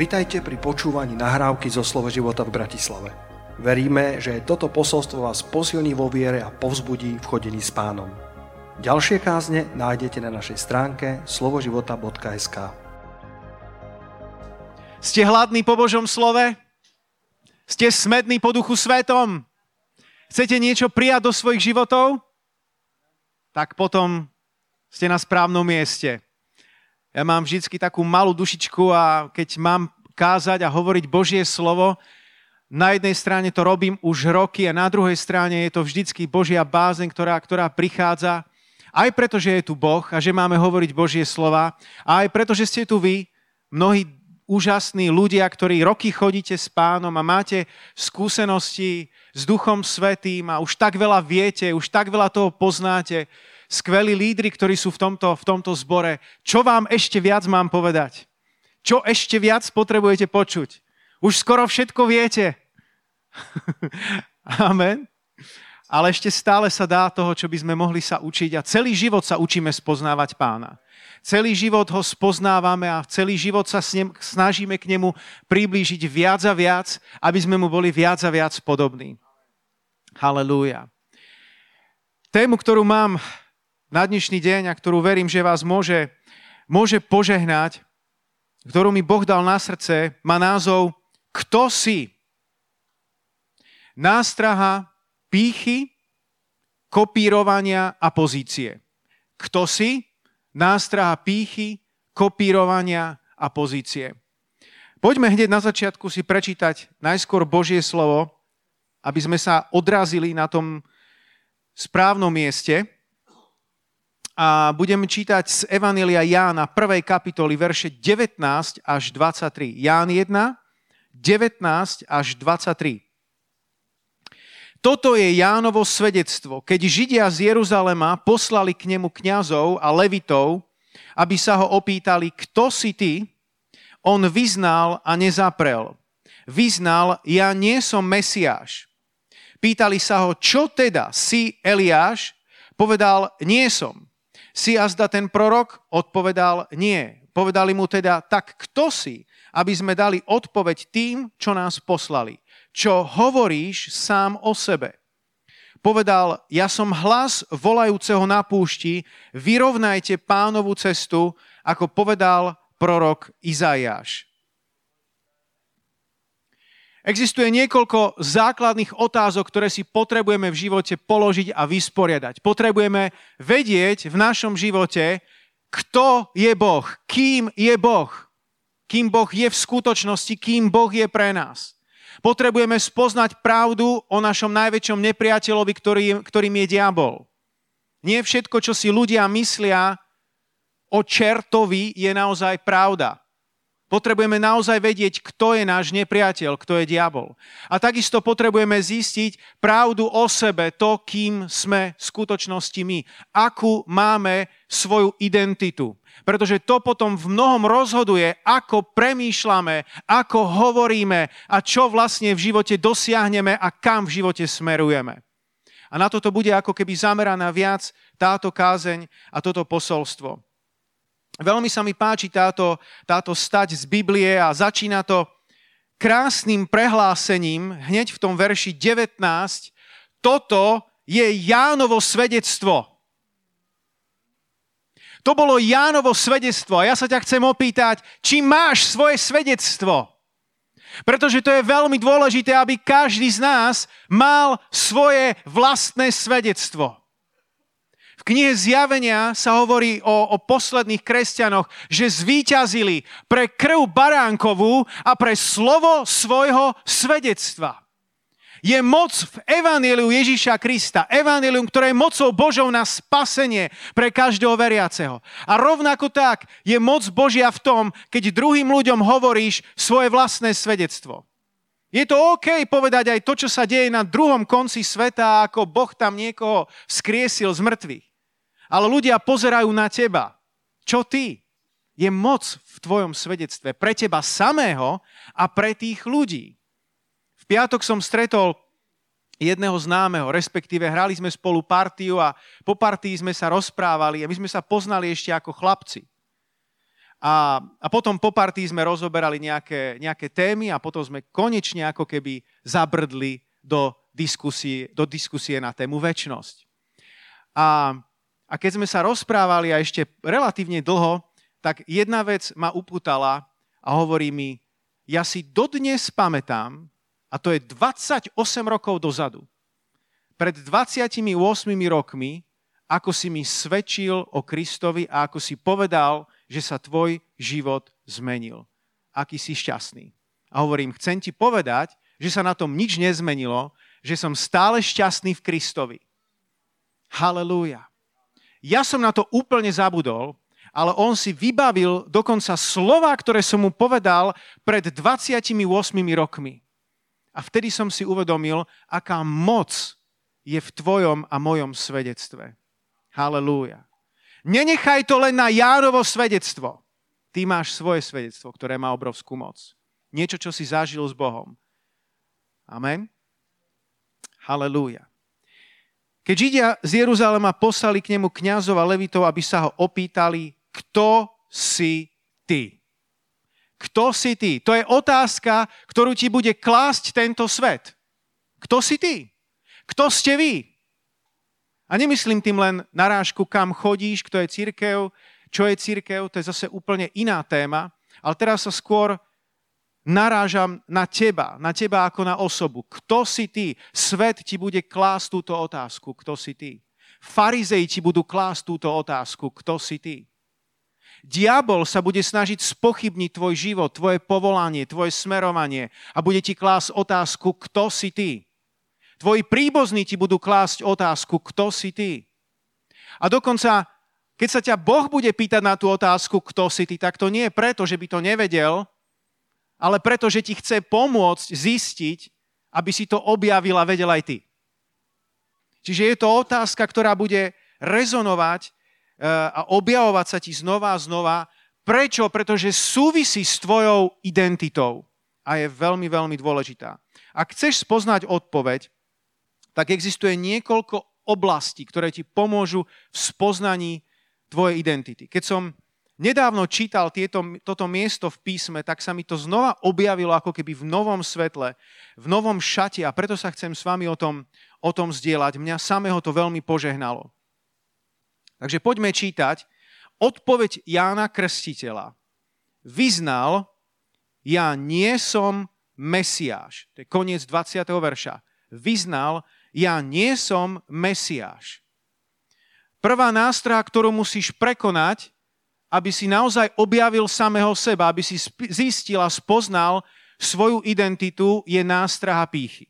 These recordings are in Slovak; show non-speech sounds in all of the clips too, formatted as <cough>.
Vitajte pri počúvaní nahrávky zo Slovo života v Bratislave. Veríme, že toto posolstvo vás posilní vo viere a povzbudí v chodení s pánom. Ďalšie kázne nájdete na našej stránke slovoživota.sk Ste hladní po Božom slove? Ste smední po duchu svetom? Chcete niečo prijať do svojich životov? Tak potom ste na správnom mieste. Ja mám vždy takú malú dušičku a keď mám kázať a hovoriť Božie slovo, na jednej strane to robím už roky a na druhej strane je to vždycky Božia bázeň, ktorá, ktorá prichádza. Aj preto, že je tu Boh a že máme hovoriť Božie slova. A aj preto, že ste tu vy, mnohí úžasní ľudia, ktorí roky chodíte s pánom a máte skúsenosti s Duchom Svetým a už tak veľa viete, už tak veľa toho poznáte, skvelí lídry, ktorí sú v tomto, v tomto zbore. Čo vám ešte viac mám povedať? Čo ešte viac potrebujete počuť? Už skoro všetko viete. <laughs> Amen. Ale ešte stále sa dá toho, čo by sme mohli sa učiť a celý život sa učíme spoznávať pána. Celý život ho spoznávame a celý život sa s ním, snažíme k nemu priblížiť viac a viac, aby sme mu boli viac a viac podobní. Halelúja. Tému, ktorú mám na dnešný deň a ktorú verím, že vás môže, môže požehnať, ktorú mi Boh dal na srdce, má názov Kto si? Nástraha, pýchy, kopírovania a pozície. Kto si? Nástraha pýchy, kopírovania a pozície. Poďme hneď na začiatku si prečítať najskôr Božie slovo, aby sme sa odrazili na tom správnom mieste a budeme čítať z Evanelia Jána 1. kapitoly verše 19 až 23. Ján 1, 19 až 23. Toto je Jánovo svedectvo, keď Židia z Jeruzalema poslali k nemu kňazov a levitov, aby sa ho opýtali, kto si ty, on vyznal a nezaprel. Vyznal, ja nie som Mesiáš. Pýtali sa ho, čo teda, si Eliáš? Povedal, nie som. Si azda ten prorok? Odpovedal, nie. Povedali mu teda, tak kto si, aby sme dali odpoveď tým, čo nás poslali? Čo hovoríš sám o sebe? Povedal, ja som hlas volajúceho na púšti, vyrovnajte pánovú cestu, ako povedal prorok Izajáš. Existuje niekoľko základných otázok, ktoré si potrebujeme v živote položiť a vysporiadať. Potrebujeme vedieť v našom živote, kto je Boh, kým je Boh, kým Boh je v skutočnosti, kým Boh je pre nás. Potrebujeme spoznať pravdu o našom najväčšom nepriateľovi, ktorý, ktorým je diabol. Nie všetko, čo si ľudia myslia o čertovi, je naozaj pravda. Potrebujeme naozaj vedieť, kto je náš nepriateľ, kto je diabol. A takisto potrebujeme zistiť pravdu o sebe, to, kým sme v skutočnosti my. Akú máme svoju identitu. Pretože to potom v mnohom rozhoduje, ako premýšľame, ako hovoríme a čo vlastne v živote dosiahneme a kam v živote smerujeme. A na toto bude ako keby zameraná viac táto kázeň a toto posolstvo. Veľmi sa mi páči táto, táto stať z Biblie a začína to krásnym prehlásením hneď v tom verši 19. Toto je Jánovo svedectvo. To bolo Jánovo svedectvo a ja sa ťa chcem opýtať, či máš svoje svedectvo. Pretože to je veľmi dôležité, aby každý z nás mal svoje vlastné svedectvo. Knihe Zjavenia sa hovorí o, o posledných kresťanoch, že zvíťazili pre krv baránkovú a pre slovo svojho svedectva. Je moc v Evaníliu Ježíša Krista. Evanílium, ktoré je mocou Božou na spasenie pre každého veriaceho. A rovnako tak je moc Božia v tom, keď druhým ľuďom hovoríš svoje vlastné svedectvo. Je to OK povedať aj to, čo sa deje na druhom konci sveta, ako Boh tam niekoho vzkriesil z mŕtvych ale ľudia pozerajú na teba. Čo ty? Je moc v tvojom svedectve pre teba samého a pre tých ľudí. V piatok som stretol jedného známeho, respektíve hrali sme spolu partiu a po partii sme sa rozprávali a my sme sa poznali ešte ako chlapci. A, a potom po partí sme rozoberali nejaké, nejaké témy a potom sme konečne ako keby zabrdli do diskusie, do diskusie na tému väčnosť. A, a keď sme sa rozprávali a ešte relatívne dlho, tak jedna vec ma upútala a hovorí mi, ja si dodnes pamätám, a to je 28 rokov dozadu, pred 28 rokmi, ako si mi svedčil o Kristovi a ako si povedal, že sa tvoj život zmenil. Aký si šťastný. A hovorím, chcem ti povedať, že sa na tom nič nezmenilo, že som stále šťastný v Kristovi. Halelúja. Ja som na to úplne zabudol, ale on si vybavil dokonca slova, ktoré som mu povedal pred 28 rokmi. A vtedy som si uvedomil, aká moc je v tvojom a mojom svedectve. Halelúja. Nenechaj to len na Járovo svedectvo. Ty máš svoje svedectvo, ktoré má obrovskú moc. Niečo, čo si zažil s Bohom. Amen. Halelúja. Keď Židia z Jeruzalema poslali k nemu kňazov a levitov, aby sa ho opýtali, kto si ty? Kto si ty? To je otázka, ktorú ti bude klásť tento svet. Kto si ty? Kto ste vy? A nemyslím tým len narážku, kam chodíš, kto je církev, čo je církev, to je zase úplne iná téma, ale teraz sa skôr narážam na teba, na teba ako na osobu. Kto si ty? Svet ti bude klásť túto otázku, kto si ty? Farizej ti budú klásť túto otázku, kto si ty? Diabol sa bude snažiť spochybniť tvoj život, tvoje povolanie, tvoje smerovanie a bude ti klásť otázku, kto si ty. Tvoji príbozní ti budú klásť otázku, kto si ty. A dokonca, keď sa ťa Boh bude pýtať na tú otázku, kto si ty, tak to nie je preto, že by to nevedel, ale preto, že ti chce pomôcť zistiť, aby si to objavil a vedel aj ty. Čiže je to otázka, ktorá bude rezonovať Eh, a objavovať sa ti znova a znova. Prečo? Pretože súvisí s tvojou identitou a je veľmi, veľmi dôležitá. Ak chceš spoznať odpoveď, tak existuje niekoľko oblastí, ktoré ti pomôžu v spoznaní tvojej identity. Keď som nedávno čítal tieto, toto miesto v písme, tak sa mi to znova objavilo ako keby v novom svetle, v novom šate a preto sa chcem s vami o tom, o tom zdieľať. Mňa samého to veľmi požehnalo. Takže poďme čítať. Odpoveď Jána Krstiteľa. Vyznal, ja nie som Mesiáš. To je koniec 20. verša. Vyznal, ja nie som Mesiáš. Prvá nástroja, ktorú musíš prekonať, aby si naozaj objavil samého seba, aby si zistil a spoznal svoju identitu, je nástraha pýchy.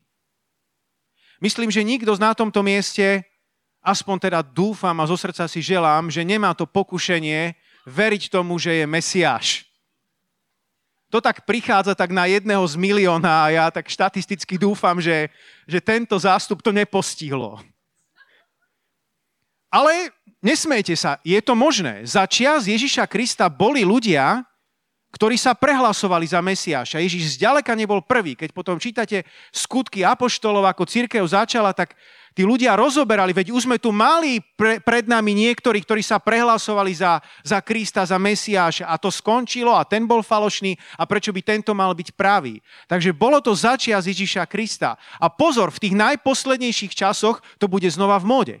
Myslím, že nikto na tomto mieste aspoň teda dúfam a zo srdca si želám, že nemá to pokušenie veriť tomu, že je Mesiáš. To tak prichádza tak na jedného z milióna a ja tak štatisticky dúfam, že, že tento zástup to nepostihlo. Ale nesmejte sa, je to možné. Za čias Ježiša Krista boli ľudia, ktorí sa prehlasovali za Mesiáša. Ježiš zďaleka nebol prvý. Keď potom čítate skutky apoštolov, ako církev začala, tak tí ľudia rozoberali, veď už sme tu mali pre, pred nami niektorí, ktorí sa prehlasovali za, za Krista, za Mesiáša a to skončilo a ten bol falošný a prečo by tento mal byť pravý. Takže bolo to začias Ježiša Krista. A pozor, v tých najposlednejších časoch to bude znova v móde.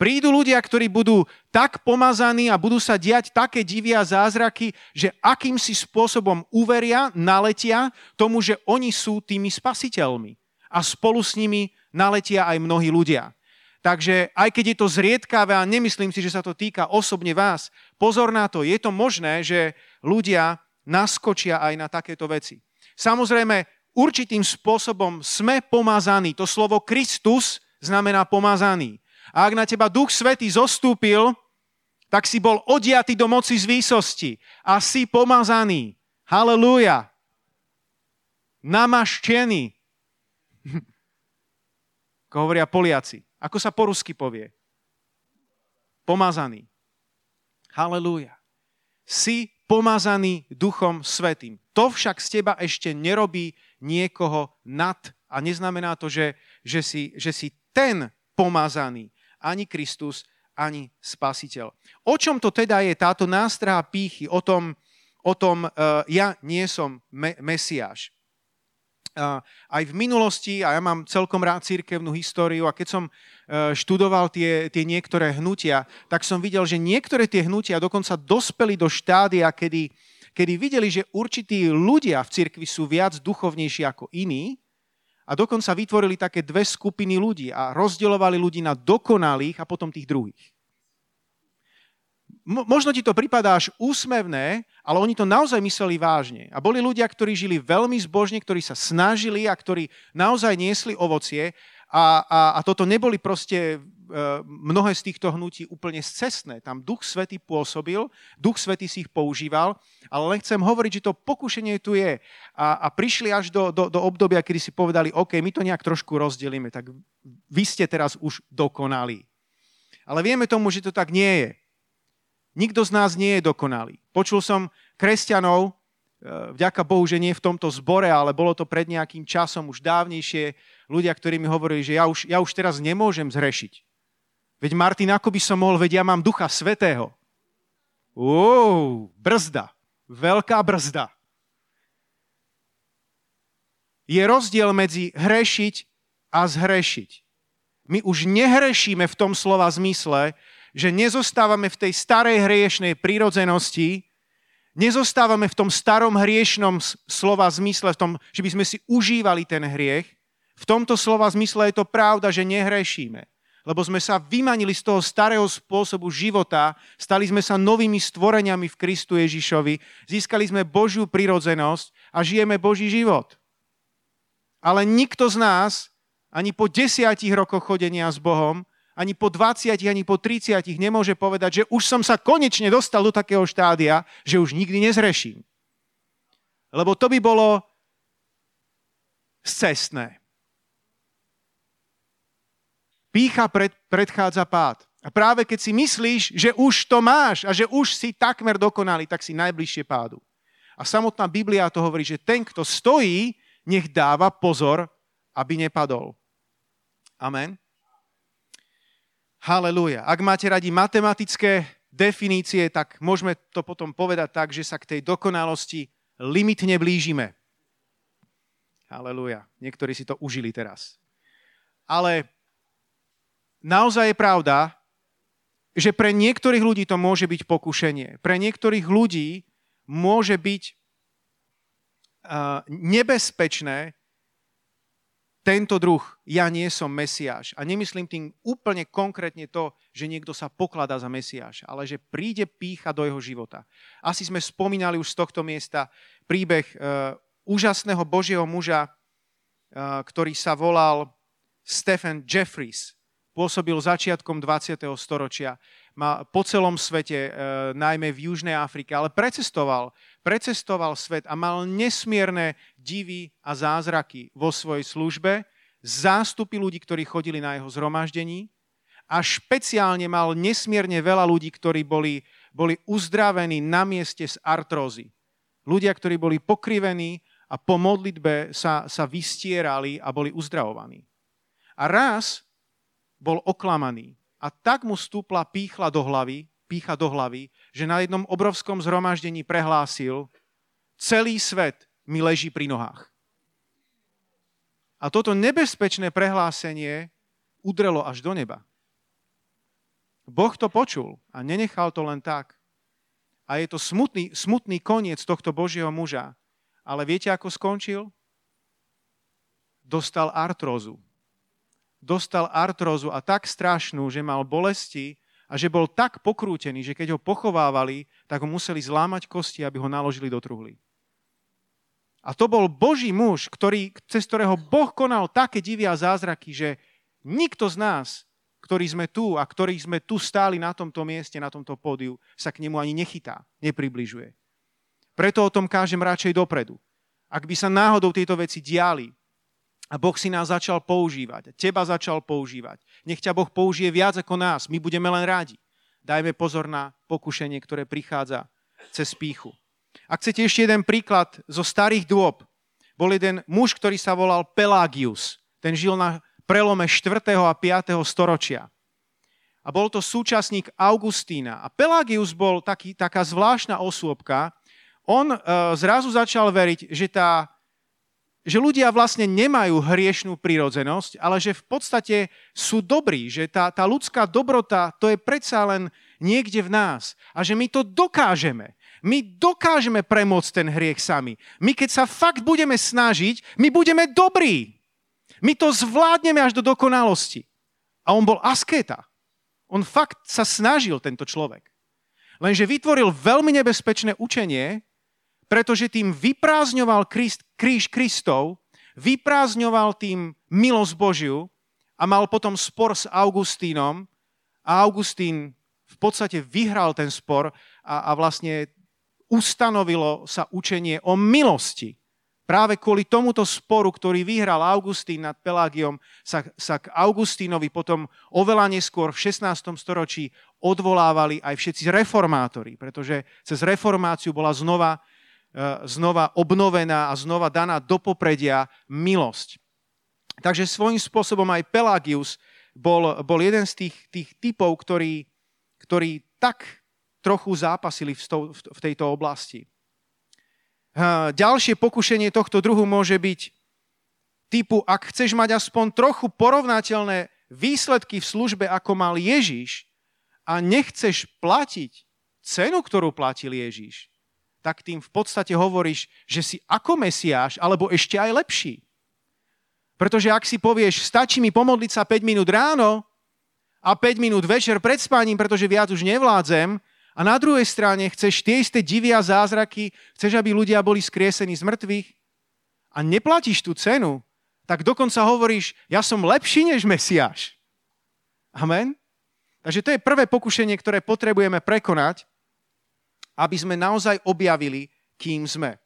Prídu ľudia, ktorí budú tak pomazaní a budú sa diať také divy a zázraky, že akýmsi spôsobom uveria, naletia tomu, že oni sú tými spasiteľmi. A spolu s nimi naletia aj mnohí ľudia. Takže aj keď je to zriedkavé a nemyslím si, že sa to týka osobne vás, pozor na to, je to možné, že ľudia naskočia aj na takéto veci. Samozrejme, určitým spôsobom sme pomazaní. To slovo Kristus znamená pomazaný. A ak na teba Duch Svetý zostúpil, tak si bol odiatý do moci z výsosti a si pomazaný. Halelúja. Namaštený. <laughs> Ako hovoria Poliaci. Ako sa po rusky povie? Pomazaný. Halelúja. Si pomazaný Duchom Svetým. To však z teba ešte nerobí niekoho nad a neznamená to, že, že, si, že si ten pomazaný ani Kristus, ani spasiteľ. O čom to teda je táto nástraha pýchy? O tom, o tom uh, ja nie som me- Mesiáš. Uh, aj v minulosti, a ja mám celkom rád církevnú históriu, a keď som uh, študoval tie, tie niektoré hnutia, tak som videl, že niektoré tie hnutia dokonca dospeli do štádia, kedy, kedy videli, že určití ľudia v cirkvi sú viac duchovnejší ako iní a dokonca vytvorili také dve skupiny ľudí a rozdielovali ľudí na dokonalých a potom tých druhých možno ti to pripadá až úsmevné, ale oni to naozaj mysleli vážne. A boli ľudia, ktorí žili veľmi zbožne, ktorí sa snažili a ktorí naozaj niesli ovocie a, a, a toto neboli proste e, mnohé z týchto hnutí úplne scestné. Tam Duch Svety pôsobil, Duch Svety si ich používal, ale len chcem hovoriť, že to pokušenie tu je. A, a prišli až do, do, do obdobia, kedy si povedali, OK, my to nejak trošku rozdelíme, tak vy ste teraz už dokonali. Ale vieme tomu, že to tak nie je. Nikto z nás nie je dokonalý. Počul som kresťanov, e, vďaka Bohu, že nie v tomto zbore, ale bolo to pred nejakým časom, už dávnejšie, ľudia, ktorí mi hovorili, že ja už, ja už teraz nemôžem zhrešiť. Veď Martin, ako by som mohol, veď ja mám Ducha Svetého. Uú, brzda. Veľká brzda. Je rozdiel medzi hrešiť a zhrešiť. My už nehrešíme v tom slova zmysle, že nezostávame v tej starej hriešnej prírodzenosti, nezostávame v tom starom hriešnom slova zmysle, v tom, že by sme si užívali ten hriech. V tomto slova zmysle je to pravda, že nehrešíme. Lebo sme sa vymanili z toho starého spôsobu života, stali sme sa novými stvoreniami v Kristu Ježišovi, získali sme Božiu prirodzenosť a žijeme Boží život. Ale nikto z nás ani po desiatich rokoch chodenia s Bohom ani po 20, ani po 30 nemôže povedať, že už som sa konečne dostal do takého štádia, že už nikdy nezreším. Lebo to by bolo scestné. Pícha pred, predchádza pád. A práve keď si myslíš, že už to máš a že už si takmer dokonalý, tak si najbližšie pádu. A samotná Biblia to hovorí, že ten, kto stojí, nech dáva pozor, aby nepadol. Amen. Halelúja. Ak máte radi matematické definície, tak môžeme to potom povedať tak, že sa k tej dokonalosti limitne blížime. Halelúja. Niektorí si to užili teraz. Ale naozaj je pravda, že pre niektorých ľudí to môže byť pokušenie. Pre niektorých ľudí môže byť uh, nebezpečné tento druh, ja nie som Mesiáš. A nemyslím tým úplne konkrétne to, že niekto sa pokladá za Mesiáš, ale že príde pícha do jeho života. Asi sme spomínali už z tohto miesta príbeh uh, úžasného Božieho muža, uh, ktorý sa volal Stephen Jeffries. Pôsobil začiatkom 20. storočia má po celom svete, e, najmä v Južnej Afrike, ale precestoval, precestoval svet a mal nesmierne divy a zázraky vo svojej službe, zástupy ľudí, ktorí chodili na jeho zhromaždení a špeciálne mal nesmierne veľa ľudí, ktorí boli, boli uzdravení na mieste z artrózy. Ľudia, ktorí boli pokrivení a po modlitbe sa, sa vystierali a boli uzdravovaní. A raz bol oklamaný a tak mu stúpla píchla do hlavy, pícha do hlavy, že na jednom obrovskom zhromaždení prehlásil, celý svet mi leží pri nohách. A toto nebezpečné prehlásenie udrelo až do neba. Boh to počul a nenechal to len tak. A je to smutný, smutný koniec tohto Božieho muža. Ale viete, ako skončil? Dostal artrózu dostal artrózu a tak strašnú, že mal bolesti a že bol tak pokrútený, že keď ho pochovávali, tak ho museli zlámať kosti, aby ho naložili do truhly. A to bol Boží muž, ktorý, cez ktorého Boh konal také divy a zázraky, že nikto z nás, ktorí sme tu a ktorí sme tu stáli na tomto mieste, na tomto pódiu, sa k nemu ani nechytá, nepribližuje. Preto o tom kážem radšej dopredu. Ak by sa náhodou tieto veci diali, a Boh si nás začal používať. Teba začal používať. Nech ťa Boh použije viac ako nás. My budeme len rádi. Dajme pozor na pokušenie, ktoré prichádza cez píchu. Ak chcete ešte jeden príklad zo starých dôb, bol jeden muž, ktorý sa volal Pelagius. Ten žil na prelome 4. a 5. storočia. a bol to súčasník Augustína. A Pelagius bol taký, taká zvláštna osôbka. On uh, zrazu začal veriť, že, tá, že ľudia vlastne nemajú hriešnú prírodzenosť, ale že v podstate sú dobrí, že tá, tá ľudská dobrota to je predsa len niekde v nás a že my to dokážeme. My dokážeme premôcť ten hriech sami. My keď sa fakt budeme snažiť, my budeme dobrí. My to zvládneme až do dokonalosti. A on bol asketa. On fakt sa snažil, tento človek. Lenže vytvoril veľmi nebezpečné učenie, pretože tým vyprázdňoval Krist, kríž Kristov, vyprázdňoval tým milosť Božiu a mal potom spor s Augustínom a Augustín v podstate vyhral ten spor a, a vlastne ustanovilo sa učenie o milosti. Práve kvôli tomuto sporu, ktorý vyhral Augustín nad Pelágiom, sa, sa k Augustínovi potom oveľa neskôr v 16. storočí odvolávali aj všetci reformátori, pretože cez reformáciu bola znova, znova obnovená a znova daná do popredia milosť. Takže svojím spôsobom aj Pelagius bol, bol jeden z tých, tých typov, ktorí, ktorí tak trochu zápasili v tejto oblasti. Ďalšie pokušenie tohto druhu môže byť typu, ak chceš mať aspoň trochu porovnateľné výsledky v službe, ako mal Ježiš a nechceš platiť cenu, ktorú platil Ježiš, tak tým v podstate hovoríš, že si ako Mesiáš, alebo ešte aj lepší. Pretože ak si povieš, stačí mi pomodliť sa 5 minút ráno a 5 minút večer pred spaním, pretože viac už nevládzem, a na druhej strane chceš tie isté divy a zázraky, chceš, aby ľudia boli skriesení z mŕtvych a neplatíš tú cenu, tak dokonca hovoríš, ja som lepší než Mesiáš. Amen? Takže to je prvé pokušenie, ktoré potrebujeme prekonať, aby sme naozaj objavili, kým sme.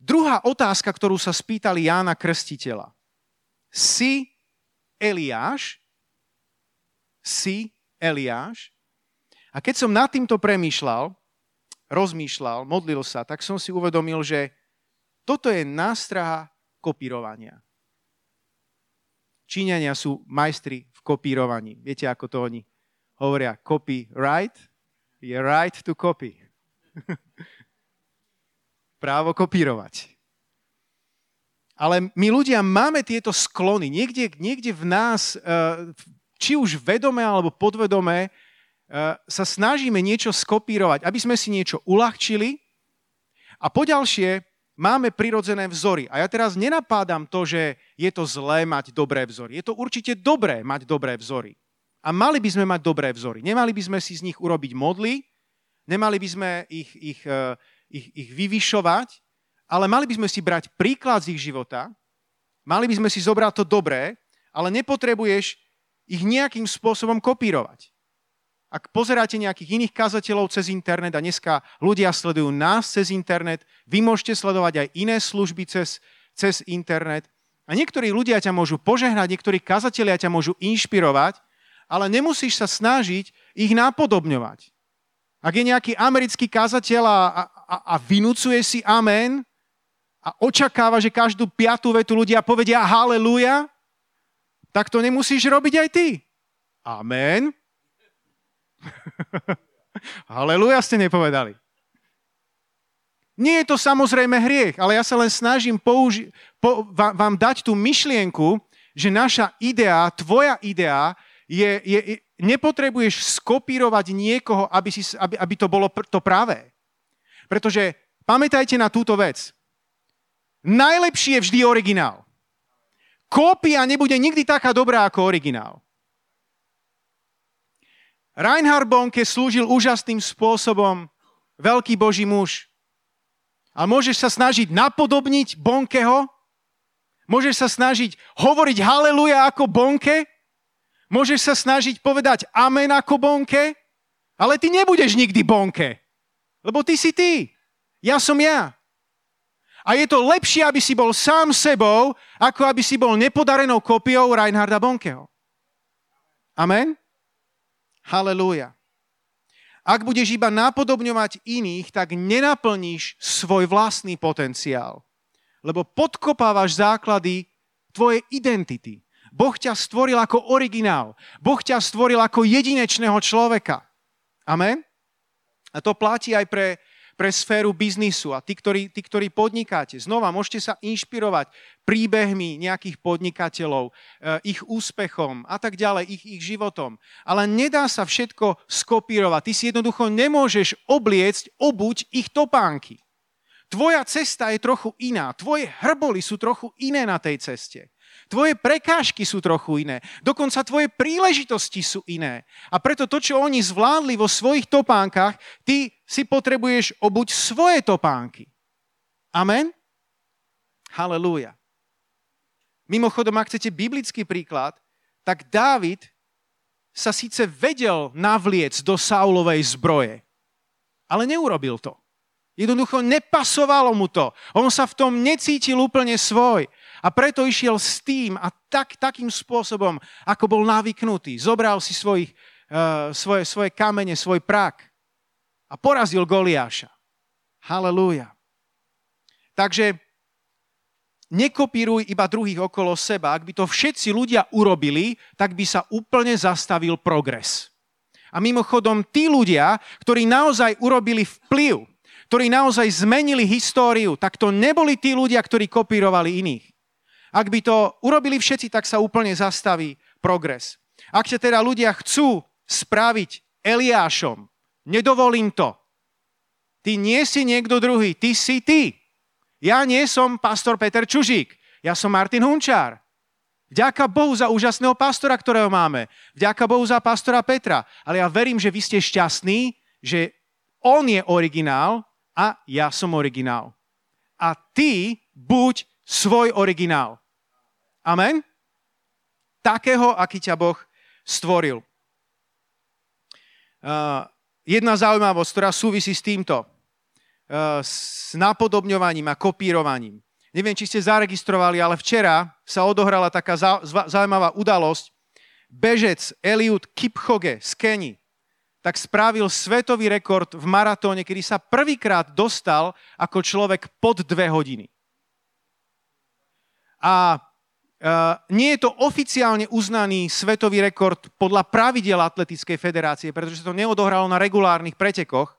Druhá otázka, ktorú sa spýtali Jána Krstiteľa. Si Eliáš? Si Eliáš? A keď som nad týmto premýšľal, rozmýšľal, modlil sa, tak som si uvedomil, že toto je nástraha kopírovania. Číňania sú majstri v kopírovaní. Viete, ako to oni hovoria? Copyright je right to copy. <laughs> Právo kopírovať. Ale my ľudia máme tieto sklony. Niekde, niekde v nás, eh, či už vedome alebo podvedome, E, sa snažíme niečo skopírovať, aby sme si niečo uľahčili a poďalšie máme prirodzené vzory. A ja teraz nenapádam to, že je to zlé mať dobré vzory. Je to určite dobré mať dobré vzory. A mali by sme mať dobré vzory. Nemali by sme si z nich urobiť modly, nemali by sme ich, ich, e, ich, ich vyvyšovať, ale mali by sme si brať príklad z ich života, mali by sme si zobrať to dobré, ale nepotrebuješ ich nejakým spôsobom kopírovať. Ak pozeráte nejakých iných kazateľov cez internet a dneska ľudia sledujú nás cez internet, vy môžete sledovať aj iné služby cez, cez internet. A niektorí ľudia ťa môžu požehnať, niektorí kazatelia ťa môžu inšpirovať, ale nemusíš sa snažiť ich napodobňovať. Ak je nejaký americký kazateľ a, a, a vynúcuje si amen a očakáva, že každú piatú vetu ľudia povedia haleluja, tak to nemusíš robiť aj ty. Amen. <laughs> Haleluja ste nepovedali. Nie je to samozrejme hriech, ale ja sa len snažím použi- po- vám, dať tú myšlienku, že naša idea, tvoja idea, je, je, nepotrebuješ skopírovať niekoho, aby, si, aby, aby to bolo pr- to pravé. Pretože pamätajte na túto vec. Najlepší je vždy originál. Kópia nebude nikdy taká dobrá ako originál. Reinhard Bonke slúžil úžasným spôsobom, veľký boží muž. A môžeš sa snažiť napodobniť Bonkeho, môžeš sa snažiť hovoriť haleluja ako Bonke, môžeš sa snažiť povedať amen ako Bonke, ale ty nebudeš nikdy Bonke, lebo ty si ty, ja som ja. A je to lepšie, aby si bol sám sebou, ako aby si bol nepodarenou kopiou Reinharda Bonkeho. Amen? Halelúja. Ak budeš iba napodobňovať iných, tak nenaplníš svoj vlastný potenciál. Lebo podkopávaš základy tvojej identity. Boh ťa stvoril ako originál. Boh ťa stvoril ako jedinečného človeka. Amen? A to platí aj pre, pre sféru biznisu a tí ktorí, tí, ktorí podnikáte. Znova, môžete sa inšpirovať príbehmi nejakých podnikateľov, eh, ich úspechom a tak ďalej, ich, ich životom. Ale nedá sa všetko skopírovať. Ty si jednoducho nemôžeš obliecť, obuť ich topánky. Tvoja cesta je trochu iná. Tvoje hrboly sú trochu iné na tej ceste. Tvoje prekážky sú trochu iné. Dokonca tvoje príležitosti sú iné. A preto to, čo oni zvládli vo svojich topánkach, ty si potrebuješ obuť svoje topánky. Amen? Halelúja. Mimochodom, ak chcete biblický príklad, tak Dávid sa síce vedel navliec do Saulovej zbroje, ale neurobil to. Jednoducho nepasovalo mu to. On sa v tom necítil úplne svoj. A preto išiel s tým a tak, takým spôsobom, ako bol navyknutý. Zobral si svojich, uh, svoje, svoje kamene, svoj prak a porazil Goliáša. Halelúja. Takže nekopíruj iba druhých okolo seba. Ak by to všetci ľudia urobili, tak by sa úplne zastavil progres. A mimochodom, tí ľudia, ktorí naozaj urobili vplyv, ktorí naozaj zmenili históriu, tak to neboli tí ľudia, ktorí kopírovali iných. Ak by to urobili všetci, tak sa úplne zastaví progres. Ak sa teda ľudia chcú spraviť Eliášom, nedovolím to. Ty nie si niekto druhý, ty si ty. Ja nie som pastor Peter Čužík, ja som Martin Hunčár. Vďaka Bohu za úžasného pastora, ktorého máme. Vďaka Bohu za pastora Petra. Ale ja verím, že vy ste šťastní, že on je originál a ja som originál. A ty buď svoj originál. Amen? Takého, aký ťa Boh stvoril. Uh, jedna zaujímavosť, ktorá súvisí s týmto, uh, s napodobňovaním a kopírovaním. Neviem, či ste zaregistrovali, ale včera sa odohrala taká zaujímavá udalosť. Bežec Eliud Kipchoge z Keni tak spravil svetový rekord v maratóne, kedy sa prvýkrát dostal ako človek pod dve hodiny. A nie je to oficiálne uznaný svetový rekord podľa pravidel Atletickej federácie, pretože sa to neodohralo na regulárnych pretekoch.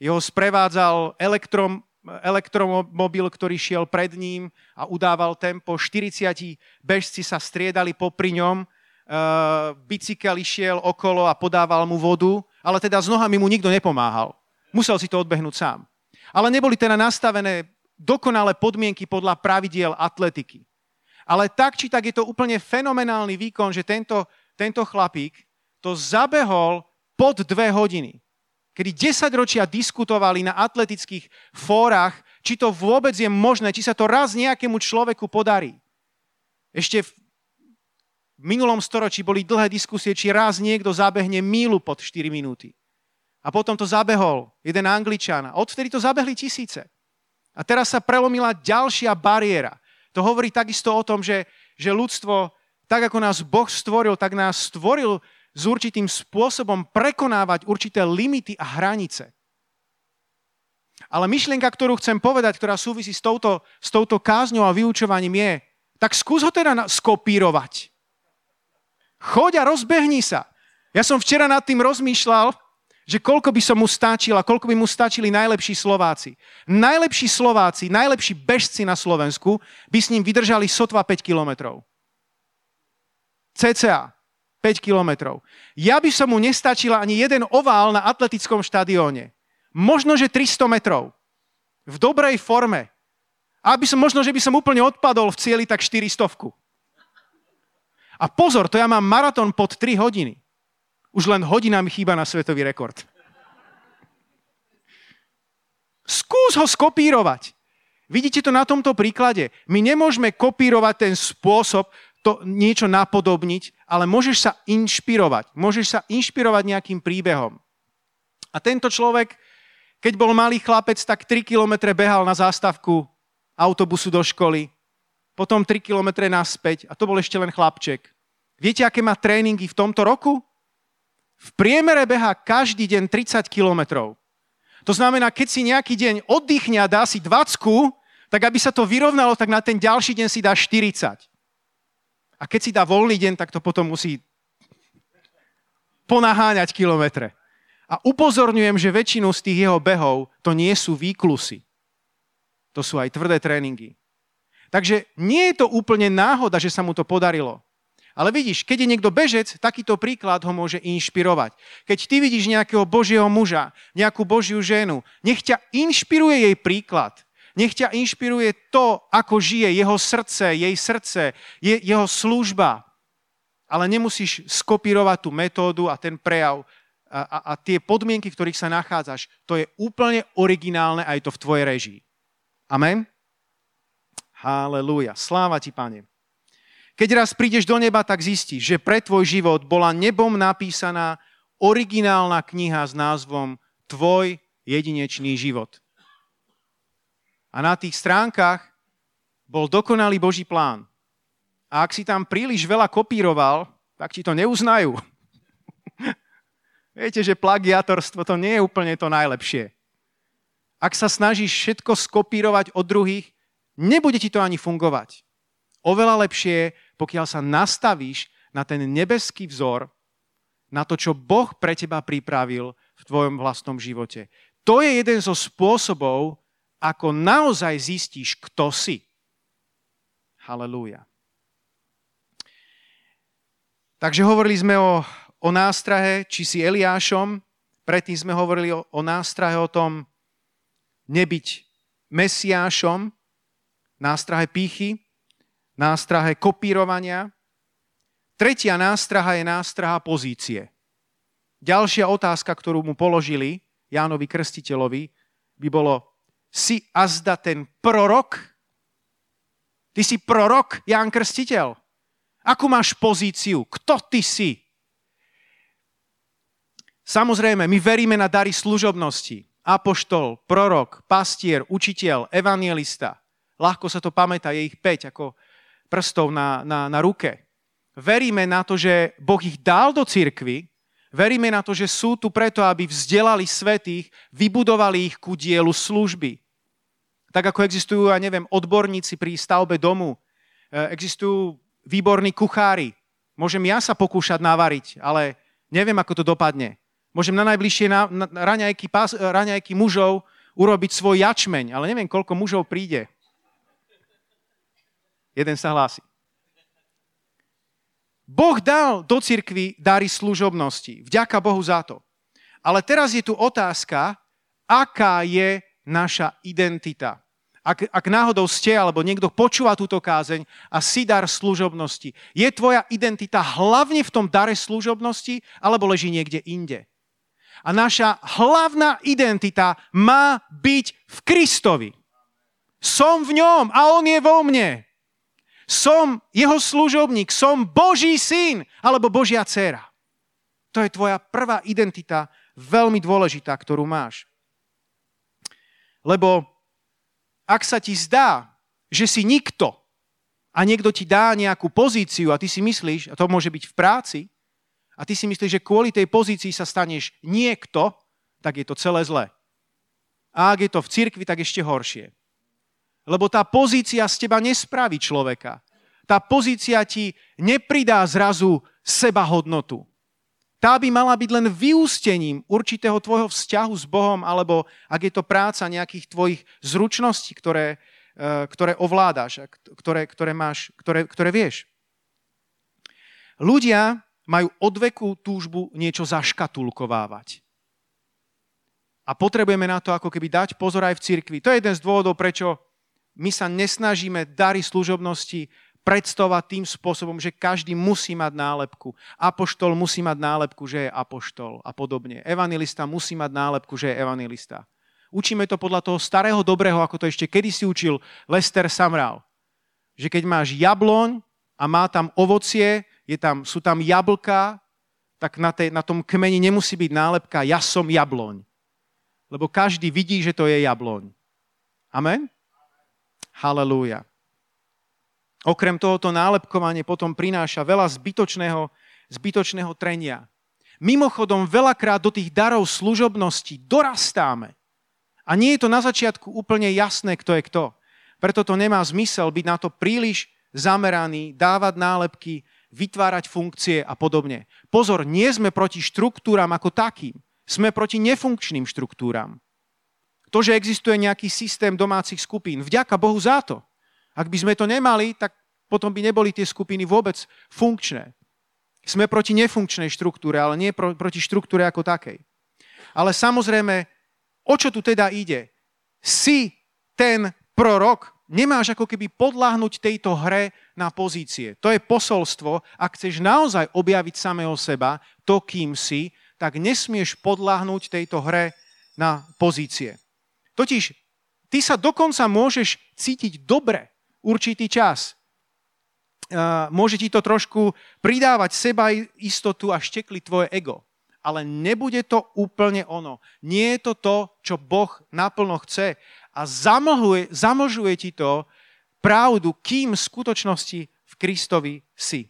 Jeho sprevádzal elektrom, elektromobil, ktorý šiel pred ním a udával tempo. 40 bežci sa striedali popri ňom. Uh, bicykel išiel okolo a podával mu vodu, ale teda s nohami mu nikto nepomáhal. Musel si to odbehnúť sám. Ale neboli teda nastavené dokonalé podmienky podľa pravidiel atletiky. Ale tak či tak je to úplne fenomenálny výkon, že tento, tento chlapík to zabehol pod dve hodiny. Kedy 10 ročia diskutovali na atletických fórach, či to vôbec je možné, či sa to raz nejakému človeku podarí. Ešte v minulom storočí boli dlhé diskusie, či raz niekto zabehne mílu pod 4 minúty. A potom to zabehol jeden Angličan. Odvtedy to zabehli tisíce. A teraz sa prelomila ďalšia bariéra. To hovorí takisto o tom, že, že ľudstvo, tak ako nás Boh stvoril, tak nás stvoril s určitým spôsobom prekonávať určité limity a hranice. Ale myšlienka, ktorú chcem povedať, ktorá súvisí s touto, s touto kázňou a vyučovaním je, tak skús ho teda skopírovať. Choď a rozbehni sa. Ja som včera nad tým rozmýšľal, že koľko by som mu stačil a koľko by mu stačili najlepší Slováci. Najlepší Slováci, najlepší bežci na Slovensku by s ním vydržali sotva 5 kilometrov. CCA 5 kilometrov. Ja by som mu nestačila ani jeden ovál na atletickom štadióne. Možno, že 300 metrov. V dobrej forme. A by som, možno, že by som úplne odpadol v cieli tak 400. A pozor, to ja mám maratón pod 3 hodiny. Už len hodina mi chýba na svetový rekord. Skús ho skopírovať. Vidíte to na tomto príklade. My nemôžeme kopírovať ten spôsob, to niečo napodobniť, ale môžeš sa inšpirovať. Môžeš sa inšpirovať nejakým príbehom. A tento človek, keď bol malý chlapec, tak 3 kilometre behal na zástavku autobusu do školy, potom 3 kilometre naspäť a to bol ešte len chlapček. Viete, aké má tréningy v tomto roku? V priemere beha každý deň 30 kilometrov. To znamená, keď si nejaký deň oddychne a dá si 20, tak aby sa to vyrovnalo, tak na ten ďalší deň si dá 40. A keď si dá voľný deň, tak to potom musí ponaháňať kilometre. A upozorňujem, že väčšinu z tých jeho behov to nie sú výklusy. To sú aj tvrdé tréningy. Takže nie je to úplne náhoda, že sa mu to podarilo. Ale vidíš, keď je niekto bežec, takýto príklad ho môže inšpirovať. Keď ty vidíš nejakého Božieho muža, nejakú Božiu ženu, nech ťa inšpiruje jej príklad. Nech ťa inšpiruje to, ako žije jeho srdce, jej srdce, je, jeho služba. Ale nemusíš skopírovať tú metódu a ten prejav a, a, a tie podmienky, v ktorých sa nachádzaš. To je úplne originálne aj to v tvojej režii. Amen? Halelúja. Sláva ti, pane. Keď raz prídeš do neba, tak zistíš, že pre tvoj život bola nebom napísaná originálna kniha s názvom Tvoj jedinečný život. A na tých stránkach bol dokonalý Boží plán. A ak si tam príliš veľa kopíroval, tak ti to neuznajú. <laughs> Viete, že plagiatorstvo to nie je úplne to najlepšie. Ak sa snažíš všetko skopírovať od druhých, nebude ti to ani fungovať. Oveľa lepšie pokiaľ sa nastavíš na ten nebeský vzor, na to, čo Boh pre teba pripravil v tvojom vlastnom živote. To je jeden zo spôsobov, ako naozaj zistíš, kto si. Halelúja. Takže hovorili sme o, o nástrahe, či si Eliášom, predtým sme hovorili o, o nástrahe o tom nebyť Mesiášom, nástrahe pýchy, nástrahe kopírovania. Tretia nástraha je nástraha pozície. Ďalšia otázka, ktorú mu položili Jánovi Krstiteľovi, by bolo, si azda ten prorok? Ty si prorok, Ján Krstiteľ. Akú máš pozíciu? Kto ty si? Samozrejme, my veríme na dary služobnosti. Apoštol, prorok, pastier, učiteľ, evangelista. Ľahko sa to pamätá, je ich 5, ako prstov na, na, na ruke. Veríme na to, že Boh ich dal do cirkvy, veríme na to, že sú tu preto, aby vzdelali svetých, vybudovali ich ku dielu služby. Tak ako existujú, ja neviem, odborníci pri stavbe domu, e, existujú výborní kuchári. Môžem ja sa pokúšať navariť, ale neviem, ako to dopadne. Môžem na najbližšie na, na, raňajky, pás, raňajky mužov urobiť svoj jačmeň, ale neviem, koľko mužov príde. Jeden sa hlási. Boh dal do cirkvy dary služobnosti. Vďaka Bohu za to. Ale teraz je tu otázka, aká je naša identita. Ak, ak náhodou ste, alebo niekto počúva túto kázeň a si dar služobnosti, je tvoja identita hlavne v tom dare služobnosti, alebo leží niekde inde? A naša hlavná identita má byť v Kristovi. Som v ňom a on je vo mne. Som jeho služobník, som Boží syn alebo Božia dcera. To je tvoja prvá identita, veľmi dôležitá, ktorú máš. Lebo ak sa ti zdá, že si nikto a niekto ti dá nejakú pozíciu a ty si myslíš, a to môže byť v práci, a ty si myslíš, že kvôli tej pozícii sa staneš niekto, tak je to celé zlé. A ak je to v cirkvi, tak ešte horšie. Lebo tá pozícia z teba nespraví človeka. Tá pozícia ti nepridá zrazu seba hodnotu. Tá by mala byť len vyústením určitého tvojho vzťahu s Bohom, alebo ak je to práca nejakých tvojich zručností, ktoré, e, ktoré ovládaš, ktoré, ktoré, máš, ktoré, ktoré vieš. Ľudia majú odveku túžbu niečo zaškatulkovávať. A potrebujeme na to ako keby dať pozor aj v cirkvi. To je jeden z dôvodov, prečo my sa nesnažíme dary služobnosti predstavovať tým spôsobom, že každý musí mať nálepku. Apoštol musí mať nálepku, že je apoštol a podobne. Evangelista musí mať nálepku, že je evangelista. Učíme to podľa toho starého dobrého, ako to ešte kedysi učil Lester Samral. Že keď máš jabloň a má tam ovocie, je tam, sú tam jablka, tak na, tej, na tom kmeni nemusí byť nálepka ja som jabloň. Lebo každý vidí, že to je jabloň. Amen? Halelúja. Okrem tohoto nálepkovanie potom prináša veľa zbytočného, zbytočného trenia. Mimochodom, veľakrát do tých darov služobnosti dorastáme. A nie je to na začiatku úplne jasné, kto je kto. Preto to nemá zmysel byť na to príliš zameraní, dávať nálepky, vytvárať funkcie a podobne. Pozor, nie sme proti štruktúram ako takým. Sme proti nefunkčným štruktúram. To, že existuje nejaký systém domácich skupín, vďaka Bohu za to. Ak by sme to nemali, tak potom by neboli tie skupiny vôbec funkčné. Sme proti nefunkčnej štruktúre, ale nie pro, proti štruktúre ako takej. Ale samozrejme, o čo tu teda ide? Si ten prorok, nemáš ako keby podláhnuť tejto hre na pozície. To je posolstvo. Ak chceš naozaj objaviť samého seba, to, kým si, tak nesmieš podláhnuť tejto hre na pozície. Totiž ty sa dokonca môžeš cítiť dobre určitý čas. Môže ti to trošku pridávať seba istotu a štekli tvoje ego. Ale nebude to úplne ono. Nie je to to, čo Boh naplno chce. A zamlžuje, zamlžuje ti to pravdu, kým v skutočnosti v Kristovi si.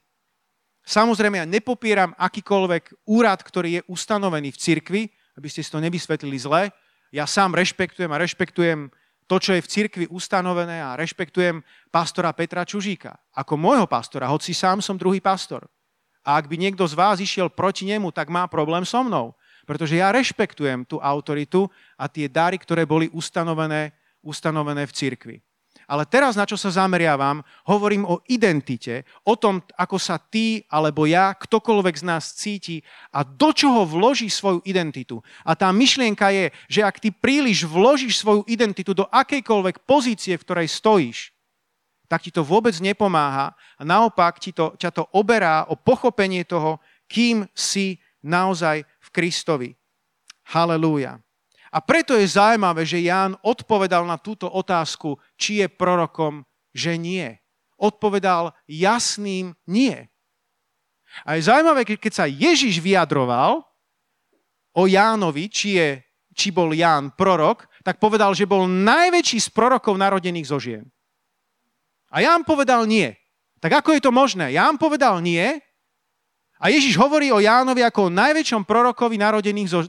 Samozrejme, ja nepopieram akýkoľvek úrad, ktorý je ustanovený v cirkvi, aby ste si to nevysvetlili zle, ja sám rešpektujem a rešpektujem to, čo je v cirkvi ustanovené a rešpektujem pastora Petra Čužíka ako môjho pastora, hoci sám som druhý pastor. A ak by niekto z vás išiel proti nemu, tak má problém so mnou. Pretože ja rešpektujem tú autoritu a tie dary, ktoré boli ustanovené, ustanovené v cirkvi. Ale teraz, na čo sa zameriavam, hovorím o identite, o tom, ako sa ty alebo ja, ktokoľvek z nás cíti a do čoho vloží svoju identitu. A tá myšlienka je, že ak ty príliš vložíš svoju identitu do akejkoľvek pozície, v ktorej stojíš, tak ti to vôbec nepomáha a naopak ti to, ťa to oberá o pochopenie toho, kým si naozaj v Kristovi. Halelúja. A preto je zaujímavé, že Ján odpovedal na túto otázku, či je prorokom, že nie. Odpovedal jasným nie. A je zaujímavé, keď sa Ježiš vyjadroval o Jánovi, či, je, či bol Ján prorok, tak povedal, že bol najväčší z prorokov narodených zo žien. A Ján povedal nie. Tak ako je to možné? Ján povedal nie a Ježiš hovorí o Jánovi ako o najväčšom prorokovi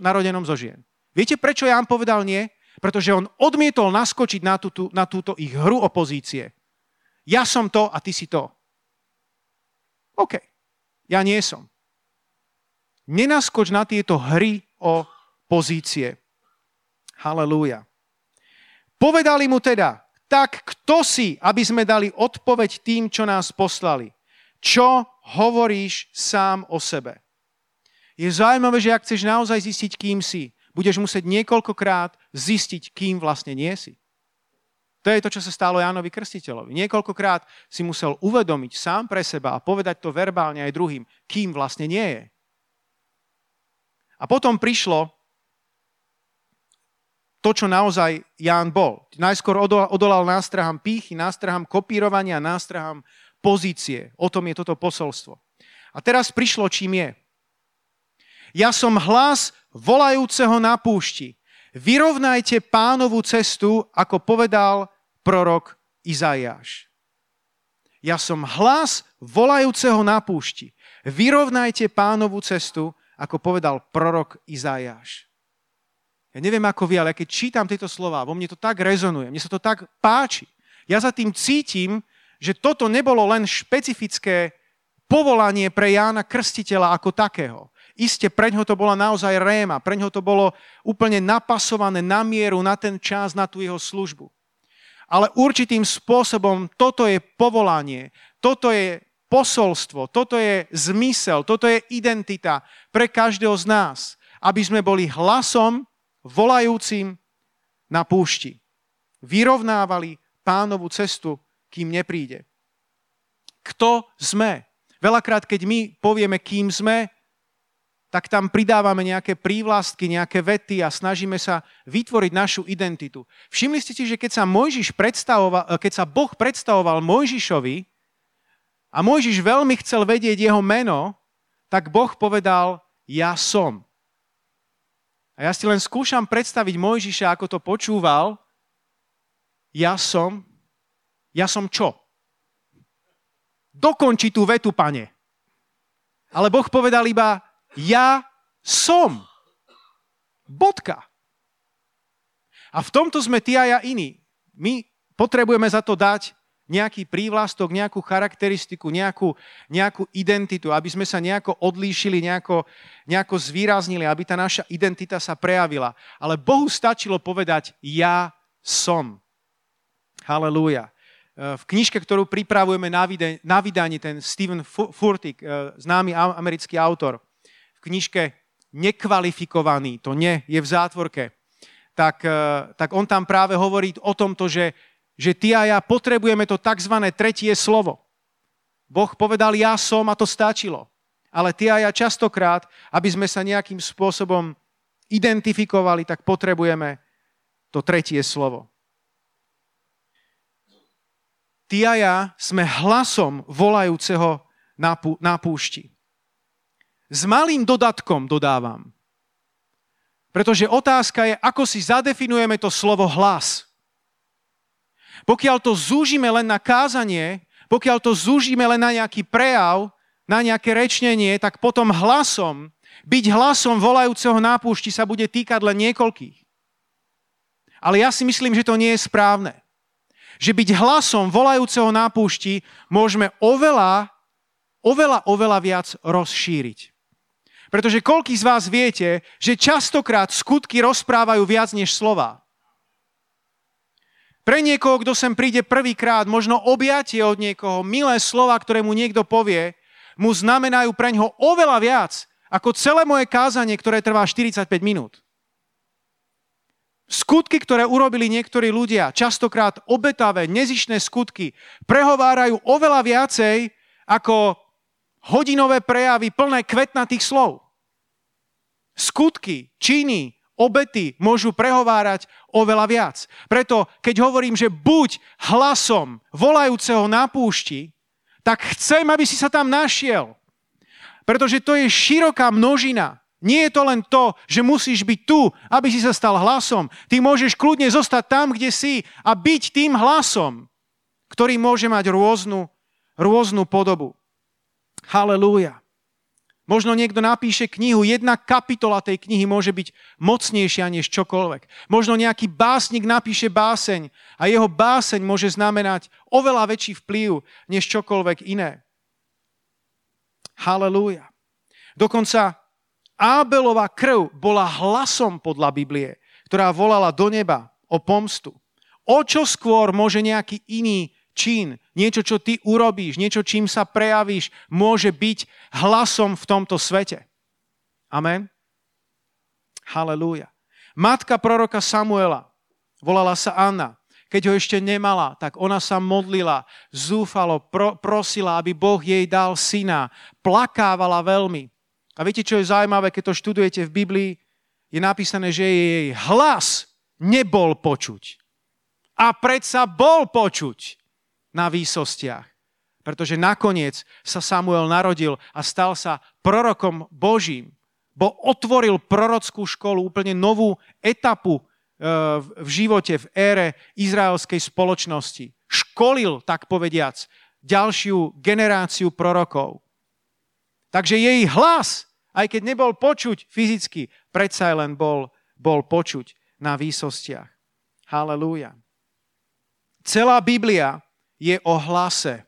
narodenom zo žien. Viete, prečo Ján povedal nie? Pretože on odmietol naskočiť na, túto, na túto ich hru opozície. Ja som to a ty si to. OK, ja nie som. Nenaskoč na tieto hry o pozície. Halelúja. Povedali mu teda, tak kto si, aby sme dali odpoveď tým, čo nás poslali? Čo hovoríš sám o sebe? Je zaujímavé, že ak chceš naozaj zistiť, kým si, budeš musieť niekoľkokrát zistiť, kým vlastne nie si. To je to, čo sa stalo Jánovi Krstiteľovi. Niekoľkokrát si musel uvedomiť sám pre seba a povedať to verbálne aj druhým, kým vlastne nie je. A potom prišlo to, čo naozaj Ján bol. Najskôr odolal nástrahám pýchy, nástrahám kopírovania, nástrahám pozície. O tom je toto posolstvo. A teraz prišlo, čím je. Ja som hlas volajúceho na púšti. Vyrovnajte pánovú cestu, ako povedal prorok Izaiáš. Ja som hlas volajúceho na púšti. Vyrovnajte pánovú cestu, ako povedal prorok Izaiáš. Ja neviem ako vy, ale keď čítam tieto slova, vo mne to tak rezonuje, mne sa to tak páči. Ja za tým cítim, že toto nebolo len špecifické povolanie pre Jána Krstiteľa ako takého. Isté, pre ňo to bola naozaj réma, pre ňo to bolo úplne napasované na mieru, na ten čas, na tú jeho službu. Ale určitým spôsobom toto je povolanie, toto je posolstvo, toto je zmysel, toto je identita pre každého z nás, aby sme boli hlasom volajúcim na púšti. Vyrovnávali pánovú cestu, kým nepríde. Kto sme? Veľakrát, keď my povieme, kým sme, tak tam pridávame nejaké prívlastky, nejaké vety a snažíme sa vytvoriť našu identitu. Všimli ste si, že keď sa, Mojžiš predstavoval, keď sa Boh predstavoval Mojžišovi a Mojžiš veľmi chcel vedieť jeho meno, tak Boh povedal, ja som. A ja si len skúšam predstaviť Mojžiša, ako to počúval. Ja som. Ja som čo? Dokonči tú vetu, pane. Ale Boh povedal iba, ja som. Bodka. A v tomto sme ty a ja iní. My potrebujeme za to dať nejaký prívlastok, nejakú charakteristiku, nejakú, nejakú identitu, aby sme sa nejako odlíšili, nejako, nejako zvýraznili, aby tá naša identita sa prejavila. Ale Bohu stačilo povedať, ja som. Halelúja. E, v knižke, ktorú pripravujeme na vydanie, ten Steven Furtick, e, známy americký autor, knižke Nekvalifikovaný, to nie je v zátvorke, tak, e, tak on tam práve hovorí o tomto, že že ty a ja potrebujeme to tzv. tretie slovo. Boh povedal, ja som a to stačilo. Ale ty a ja častokrát, aby sme sa nejakým spôsobom identifikovali, tak potrebujeme to tretie slovo. Ty a ja sme hlasom volajúceho na, pú, na púšti. S malým dodatkom dodávam. Pretože otázka je, ako si zadefinujeme to slovo hlas. Pokiaľ to zúžime len na kázanie, pokiaľ to zúžime len na nejaký prejav, na nejaké rečnenie, tak potom hlasom, byť hlasom volajúceho na púšti sa bude týkať len niekoľkých. Ale ja si myslím, že to nie je správne. Že byť hlasom volajúceho na púšti môžeme oveľa, oveľa, oveľa viac rozšíriť. Pretože koľký z vás viete, že častokrát skutky rozprávajú viac než slova. Pre niekoho, kto sem príde prvýkrát, možno objatie od niekoho, milé slova, ktoré mu niekto povie, mu znamenajú pre ňoho oveľa viac ako celé moje kázanie, ktoré trvá 45 minút. Skutky, ktoré urobili niektorí ľudia, častokrát obetavé, nezišné skutky, prehovárajú oveľa viacej ako hodinové prejavy plné kvetnatých slov. Skutky, činy, obety môžu prehovárať oveľa viac. Preto, keď hovorím, že buď hlasom volajúceho na púšti, tak chcem, aby si sa tam našiel. Pretože to je široká množina. Nie je to len to, že musíš byť tu, aby si sa stal hlasom. Ty môžeš kľudne zostať tam, kde si a byť tým hlasom, ktorý môže mať rôznu, rôznu podobu. Halelúja. Možno niekto napíše knihu, jedna kapitola tej knihy môže byť mocnejšia než čokoľvek. Možno nejaký básnik napíše báseň a jeho báseň môže znamenať oveľa väčší vplyv než čokoľvek iné. Halelúja. Dokonca Ábelová krv bola hlasom podľa Biblie, ktorá volala do neba o pomstu. O čo skôr môže nejaký iný čin, niečo, čo ty urobíš, niečo, čím sa prejavíš, môže byť hlasom v tomto svete. Amen. Halelúja. Matka proroka Samuela, volala sa Anna, keď ho ešte nemala, tak ona sa modlila, zúfalo, pro, prosila, aby Boh jej dal syna, plakávala veľmi. A viete, čo je zaujímavé, keď to študujete v Biblii? Je napísané, že jej hlas nebol počuť. A predsa bol počuť na výsostiach. Pretože nakoniec sa Samuel narodil a stal sa prorokom Božím. Bo otvoril prorockú školu, úplne novú etapu e, v živote, v ére izraelskej spoločnosti. Školil, tak povediac, ďalšiu generáciu prorokov. Takže jej hlas, aj keď nebol počuť fyzicky, predsa len bol, bol počuť na výsostiach. Halelúja. Celá Biblia je o hlase.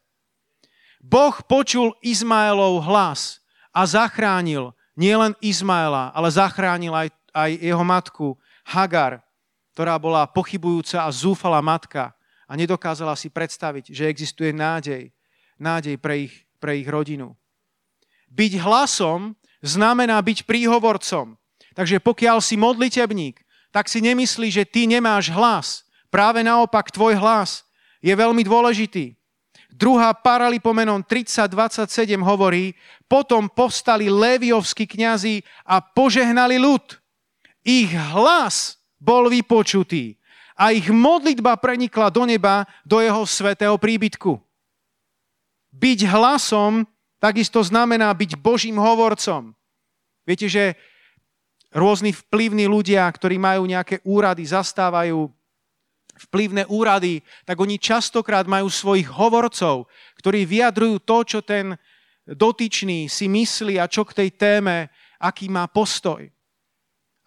Boh počul Izmaelov hlas a zachránil nielen Izmaela, ale zachránil aj, aj jeho matku Hagar, ktorá bola pochybujúca a zúfala matka a nedokázala si predstaviť, že existuje nádej, nádej pre ich, pre ich rodinu. Byť hlasom znamená byť príhovorcom. Takže pokiaľ si modlitebník, tak si nemyslí, že ty nemáš hlas. Práve naopak, tvoj hlas je veľmi dôležitý. Druhá paralipomenon 30.27 hovorí, potom povstali léviovskí kňazi a požehnali ľud. Ich hlas bol vypočutý a ich modlitba prenikla do neba, do jeho svetého príbytku. Byť hlasom takisto znamená byť Božím hovorcom. Viete, že rôzni vplyvní ľudia, ktorí majú nejaké úrady, zastávajú vplyvné úrady, tak oni častokrát majú svojich hovorcov, ktorí vyjadrujú to, čo ten dotyčný si myslí a čo k tej téme, aký má postoj.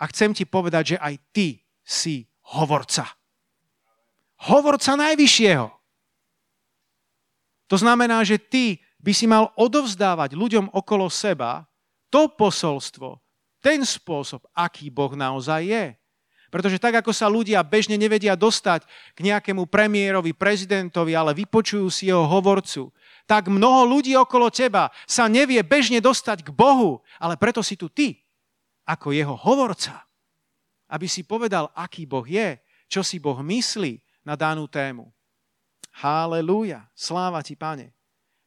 A chcem ti povedať, že aj ty si hovorca. Hovorca najvyššieho. To znamená, že ty by si mal odovzdávať ľuďom okolo seba to posolstvo, ten spôsob, aký Boh naozaj je. Pretože tak, ako sa ľudia bežne nevedia dostať k nejakému premiérovi, prezidentovi, ale vypočujú si jeho hovorcu, tak mnoho ľudí okolo teba sa nevie bežne dostať k Bohu, ale preto si tu ty, ako jeho hovorca, aby si povedal, aký Boh je, čo si Boh myslí na danú tému. Halelúja, sláva ti, pane.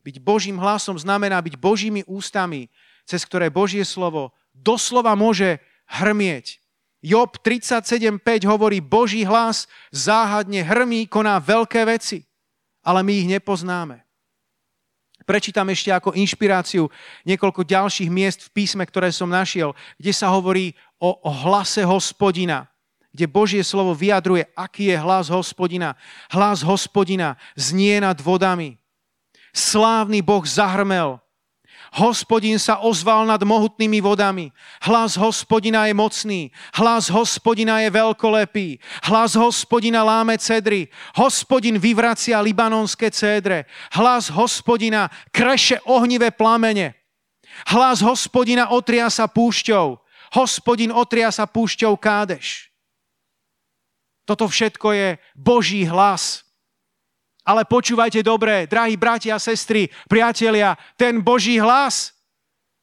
Byť Božím hlasom znamená byť Božími ústami, cez ktoré Božie slovo doslova môže hrmieť. Job 37.5 hovorí, Boží hlas záhadne hrmí, koná veľké veci, ale my ich nepoznáme. Prečítam ešte ako inšpiráciu niekoľko ďalších miest v písme, ktoré som našiel, kde sa hovorí o, o hlase hospodina, kde Božie slovo vyjadruje, aký je hlas hospodina. Hlas hospodina znie nad vodami. Slávny Boh zahrmel, Hospodin sa ozval nad mohutnými vodami. Hlas hospodina je mocný. Hlas hospodina je veľkolepý. Hlas hospodina láme cedry. Hospodin vyvracia libanonské cédre. Hlas hospodina kreše ohnivé plamene. Hlas hospodina otria sa púšťou. Hospodin otria sa púšťou kádeš. Toto všetko je Boží hlas. Ale počúvajte dobre, drahí bratia a sestry, priatelia, ten Boží hlas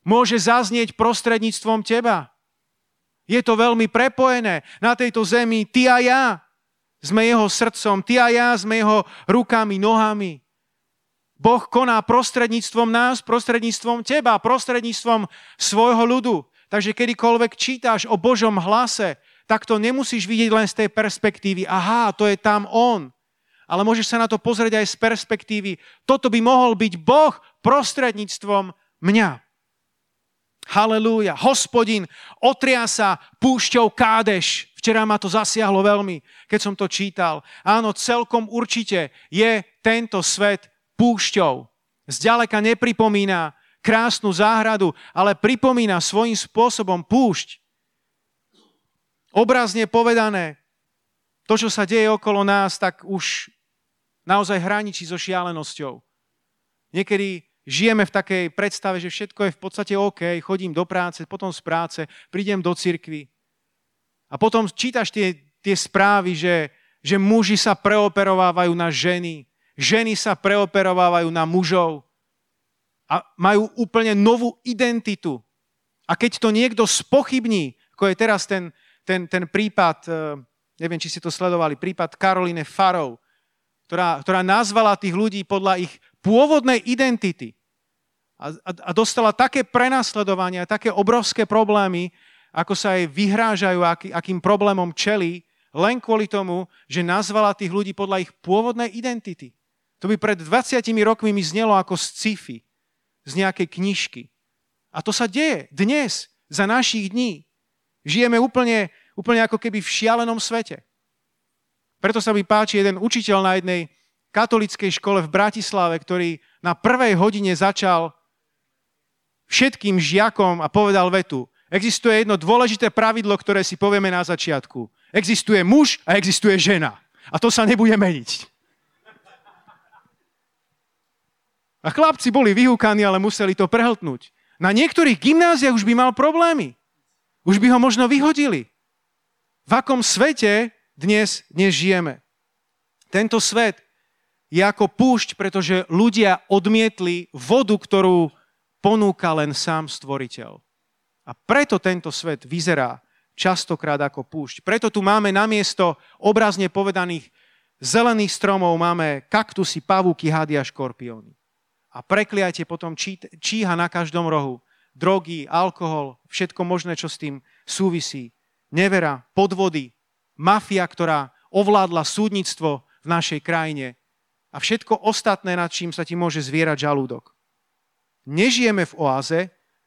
môže zaznieť prostredníctvom teba. Je to veľmi prepojené. Na tejto zemi ty a ja sme jeho srdcom, ty a ja sme jeho rukami, nohami. Boh koná prostredníctvom nás, prostredníctvom teba, prostredníctvom svojho ľudu. Takže kedykoľvek čítaš o Božom hlase, tak to nemusíš vidieť len z tej perspektívy. Aha, to je tam on ale môžeš sa na to pozrieť aj z perspektívy. Toto by mohol byť Boh prostredníctvom mňa. Halelúja. Hospodin otria sa púšťou kádeš. Včera ma to zasiahlo veľmi, keď som to čítal. Áno, celkom určite je tento svet púšťou. Zďaleka nepripomína krásnu záhradu, ale pripomína svojím spôsobom púšť. Obrazne povedané, to, čo sa deje okolo nás, tak už naozaj hraničí so šialenosťou. Niekedy žijeme v takej predstave, že všetko je v podstate OK, chodím do práce, potom z práce, prídem do cirkvy. A potom čítaš tie, tie správy, že, že muži sa preoperovávajú na ženy, ženy sa preoperovávajú na mužov a majú úplne novú identitu. A keď to niekto spochybní, ako je teraz ten, ten, ten prípad, eh, neviem, či ste to sledovali, prípad Karoline Farov, ktorá, ktorá nazvala tých ľudí podľa ich pôvodnej identity a, a, a dostala také prenasledovania, také obrovské problémy, ako sa jej vyhrážajú, aký, akým problémom čelí, len kvôli tomu, že nazvala tých ľudí podľa ich pôvodnej identity. To by pred 20 rokmi mi znelo ako z sci-fi, z nejakej knižky. A to sa deje dnes, za našich dní. Žijeme úplne, úplne ako keby v šialenom svete. Preto sa mi páči jeden učiteľ na jednej katolickej škole v Bratislave, ktorý na prvej hodine začal všetkým žiakom a povedal vetu. Existuje jedno dôležité pravidlo, ktoré si povieme na začiatku. Existuje muž a existuje žena. A to sa nebude meniť. A chlapci boli vyhúkaní, ale museli to prehltnúť. Na niektorých gymnáziách už by mal problémy. Už by ho možno vyhodili. V akom svete dnes, dnes žijeme. Tento svet je ako púšť, pretože ľudia odmietli vodu, ktorú ponúka len sám stvoriteľ. A preto tento svet vyzerá častokrát ako púšť. Preto tu máme namiesto obrazne povedaných zelených stromov máme kaktusy, pavúky, hady a škorpióny. A prekliate potom číha na každom rohu. Drogy, alkohol, všetko možné, čo s tým súvisí. Nevera, podvody, mafia, ktorá ovládla súdnictvo v našej krajine a všetko ostatné, nad čím sa ti môže zvierať žalúdok. Nežijeme v oáze,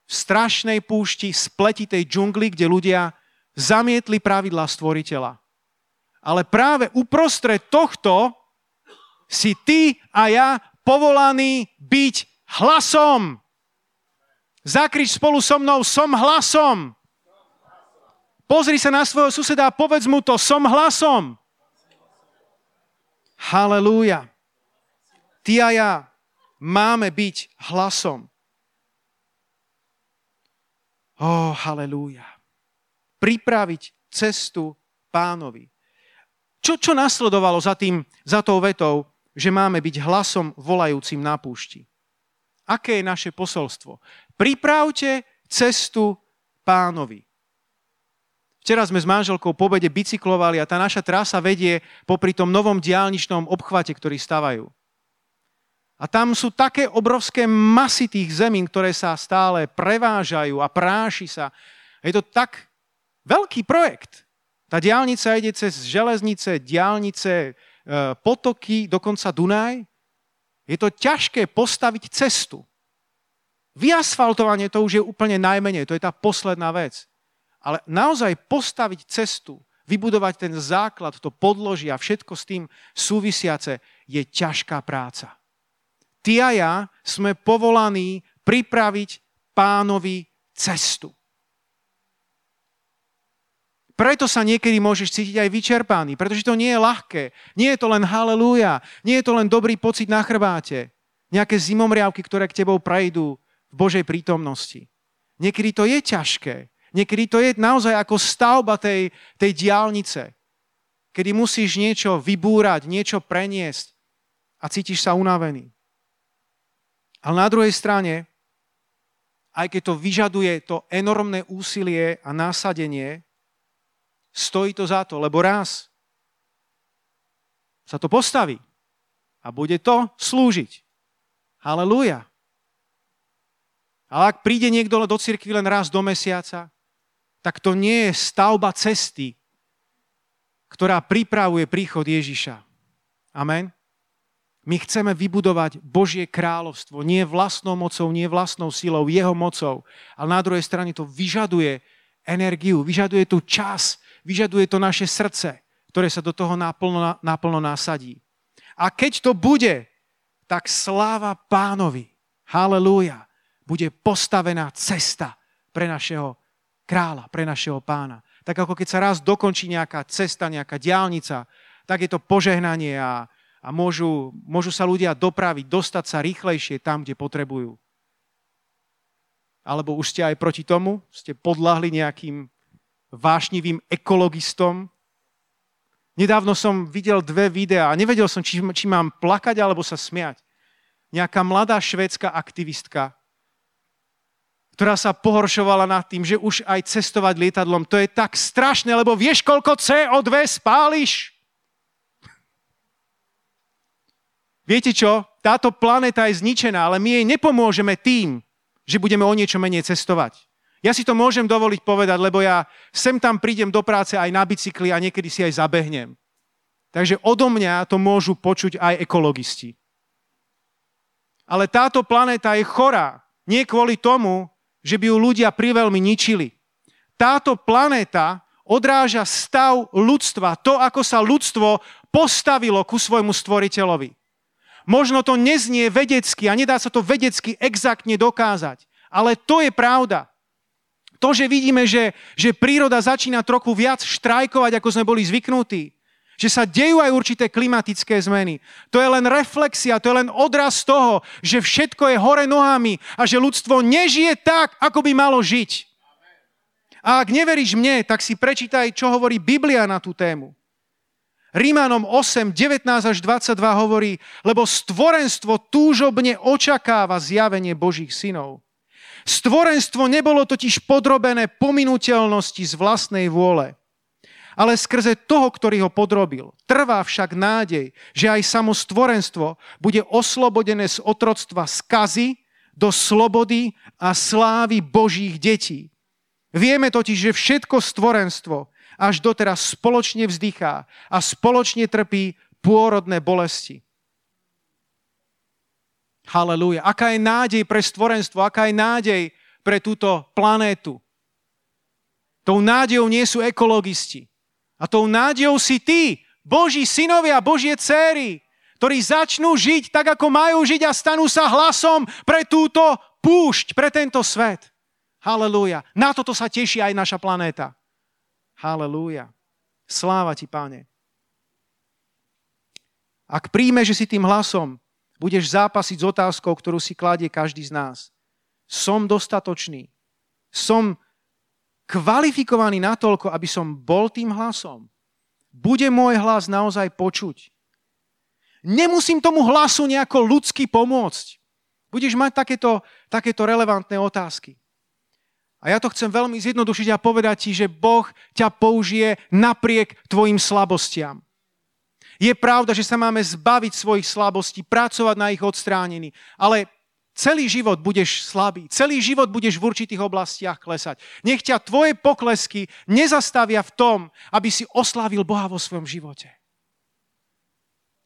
v strašnej púšti, spletitej džungli, kde ľudia zamietli pravidlá stvoriteľa. Ale práve uprostred tohto si ty a ja povolaný byť hlasom. Zakrič spolu so mnou, som hlasom. Pozri sa na svojho suseda a povedz mu to, som hlasom. Halelúja. Ty a ja máme byť hlasom. Oh, halleluja. Pripraviť cestu pánovi. Čo, čo nasledovalo za, tým, za tou vetou, že máme byť hlasom volajúcim na púšti? Aké je naše posolstvo? Pripravte cestu pánovi. Včera sme s manželkou po obede bicyklovali a tá naša trasa vedie popri tom novom diálničnom obchvate, ktorý stavajú. A tam sú také obrovské masy tých zemín, ktoré sa stále prevážajú a práši sa. Je to tak veľký projekt. Tá diálnica ide cez železnice, diálnice, e, potoky, dokonca Dunaj. Je to ťažké postaviť cestu. Vyasfaltovanie to už je úplne najmenej, to je tá posledná vec. Ale naozaj postaviť cestu, vybudovať ten základ, to podložie a všetko s tým súvisiace je ťažká práca. Ty a ja sme povolaní pripraviť pánovi cestu. Preto sa niekedy môžeš cítiť aj vyčerpaný, pretože to nie je ľahké. Nie je to len halelúja, nie je to len dobrý pocit na chrbáte, nejaké zimomriavky, ktoré k tebou prejdú v Božej prítomnosti. Niekedy to je ťažké. Niekedy to je naozaj ako stavba tej, tej diálnice, kedy musíš niečo vybúrať, niečo preniesť a cítiš sa unavený. Ale na druhej strane, aj keď to vyžaduje to enormné úsilie a násadenie, stojí to za to, lebo raz sa to postaví a bude to slúžiť. Halelúja. Ale ak príde niekto do cirkvi len raz do mesiaca, tak to nie je stavba cesty, ktorá pripravuje príchod Ježiša. Amen. My chceme vybudovať Božie kráľovstvo nie vlastnou mocou, nie vlastnou silou, jeho mocou, ale na druhej strane to vyžaduje energiu, vyžaduje tu čas, vyžaduje to naše srdce, ktoré sa do toho naplno, naplno nasadí. A keď to bude, tak sláva pánovi, halleluja, bude postavená cesta pre našeho kráľa, pre našeho pána. Tak ako keď sa raz dokončí nejaká cesta, nejaká diálnica, tak je to požehnanie a, a môžu, môžu sa ľudia dopraviť, dostať sa rýchlejšie tam, kde potrebujú. Alebo už ste aj proti tomu, ste podľahli nejakým vášnivým ekologistom. Nedávno som videl dve videá a nevedel som, či, či mám plakať alebo sa smiať. Nejaká mladá švédska aktivistka ktorá sa pohoršovala nad tým, že už aj cestovať lietadlom, to je tak strašné, lebo vieš, koľko CO2 spáliš? Viete čo? Táto planéta je zničená, ale my jej nepomôžeme tým, že budeme o niečo menej cestovať. Ja si to môžem dovoliť povedať, lebo ja sem tam prídem do práce aj na bicykli a niekedy si aj zabehnem. Takže odo mňa to môžu počuť aj ekologisti. Ale táto planéta je chorá. Nie kvôli tomu, že by ju ľudia priveľmi ničili. Táto planéta odráža stav ľudstva, to, ako sa ľudstvo postavilo ku svojmu stvoriteľovi. Možno to neznie vedecky a nedá sa to vedecky exaktne dokázať, ale to je pravda. To, že vidíme, že, že príroda začína trochu viac štrajkovať, ako sme boli zvyknutí, že sa dejú aj určité klimatické zmeny. To je len reflexia, to je len odraz toho, že všetko je hore nohami a že ľudstvo nežije tak, ako by malo žiť. A ak neveríš mne, tak si prečítaj, čo hovorí Biblia na tú tému. Rímanom 8, 19 až 22 hovorí, lebo stvorenstvo túžobne očakáva zjavenie Božích synov. Stvorenstvo nebolo totiž podrobené pominuteľnosti z vlastnej vôle ale skrze toho, ktorý ho podrobil. Trvá však nádej, že aj samo stvorenstvo bude oslobodené z otroctva skazy do slobody a slávy Božích detí. Vieme totiž, že všetko stvorenstvo až doteraz spoločne vzdychá a spoločne trpí pôrodné bolesti. Halelúja. Aká je nádej pre stvorenstvo, aká je nádej pre túto planétu. Tou nádejou nie sú ekologisti. A tou nádejou si ty, Boží synovia, Božie céry, ktorí začnú žiť tak, ako majú žiť a stanú sa hlasom pre túto púšť, pre tento svet. Halelúja. Na toto sa teší aj naša planéta. Halelúja. Sláva ti, páne. Ak príjme, že si tým hlasom budeš zápasiť s otázkou, ktorú si kladie každý z nás. Som dostatočný. Som kvalifikovaný natoľko, aby som bol tým hlasom. Bude môj hlas naozaj počuť. Nemusím tomu hlasu nejako ľudsky pomôcť. Budeš mať takéto, takéto relevantné otázky. A ja to chcem veľmi zjednodušiť a povedať ti, že Boh ťa použije napriek tvojim slabostiam. Je pravda, že sa máme zbaviť svojich slabostí, pracovať na ich odstránení, ale celý život budeš slabý, celý život budeš v určitých oblastiach klesať. Nech ťa tvoje poklesky nezastavia v tom, aby si oslávil Boha vo svojom živote.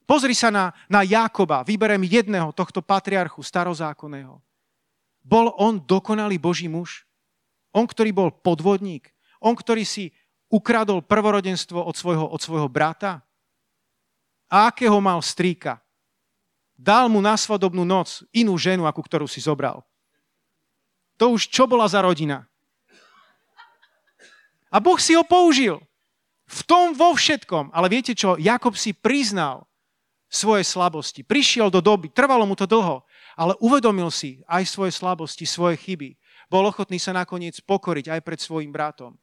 Pozri sa na, na Jákoba, vyberem jedného tohto patriarchu starozákonného. Bol on dokonalý Boží muž? On, ktorý bol podvodník, on, ktorý si ukradol prvorodenstvo od svojho, od svojho brata? A akého mal strýka? Dal mu na svadobnú noc inú ženu, ako ktorú si zobral. To už čo bola za rodina? A Boh si ho použil. V tom vo všetkom. Ale viete čo? Jakob si priznal svoje slabosti. Prišiel do doby, trvalo mu to dlho, ale uvedomil si aj svoje slabosti, svoje chyby bol ochotný sa nakoniec pokoriť aj pred svojim bratom.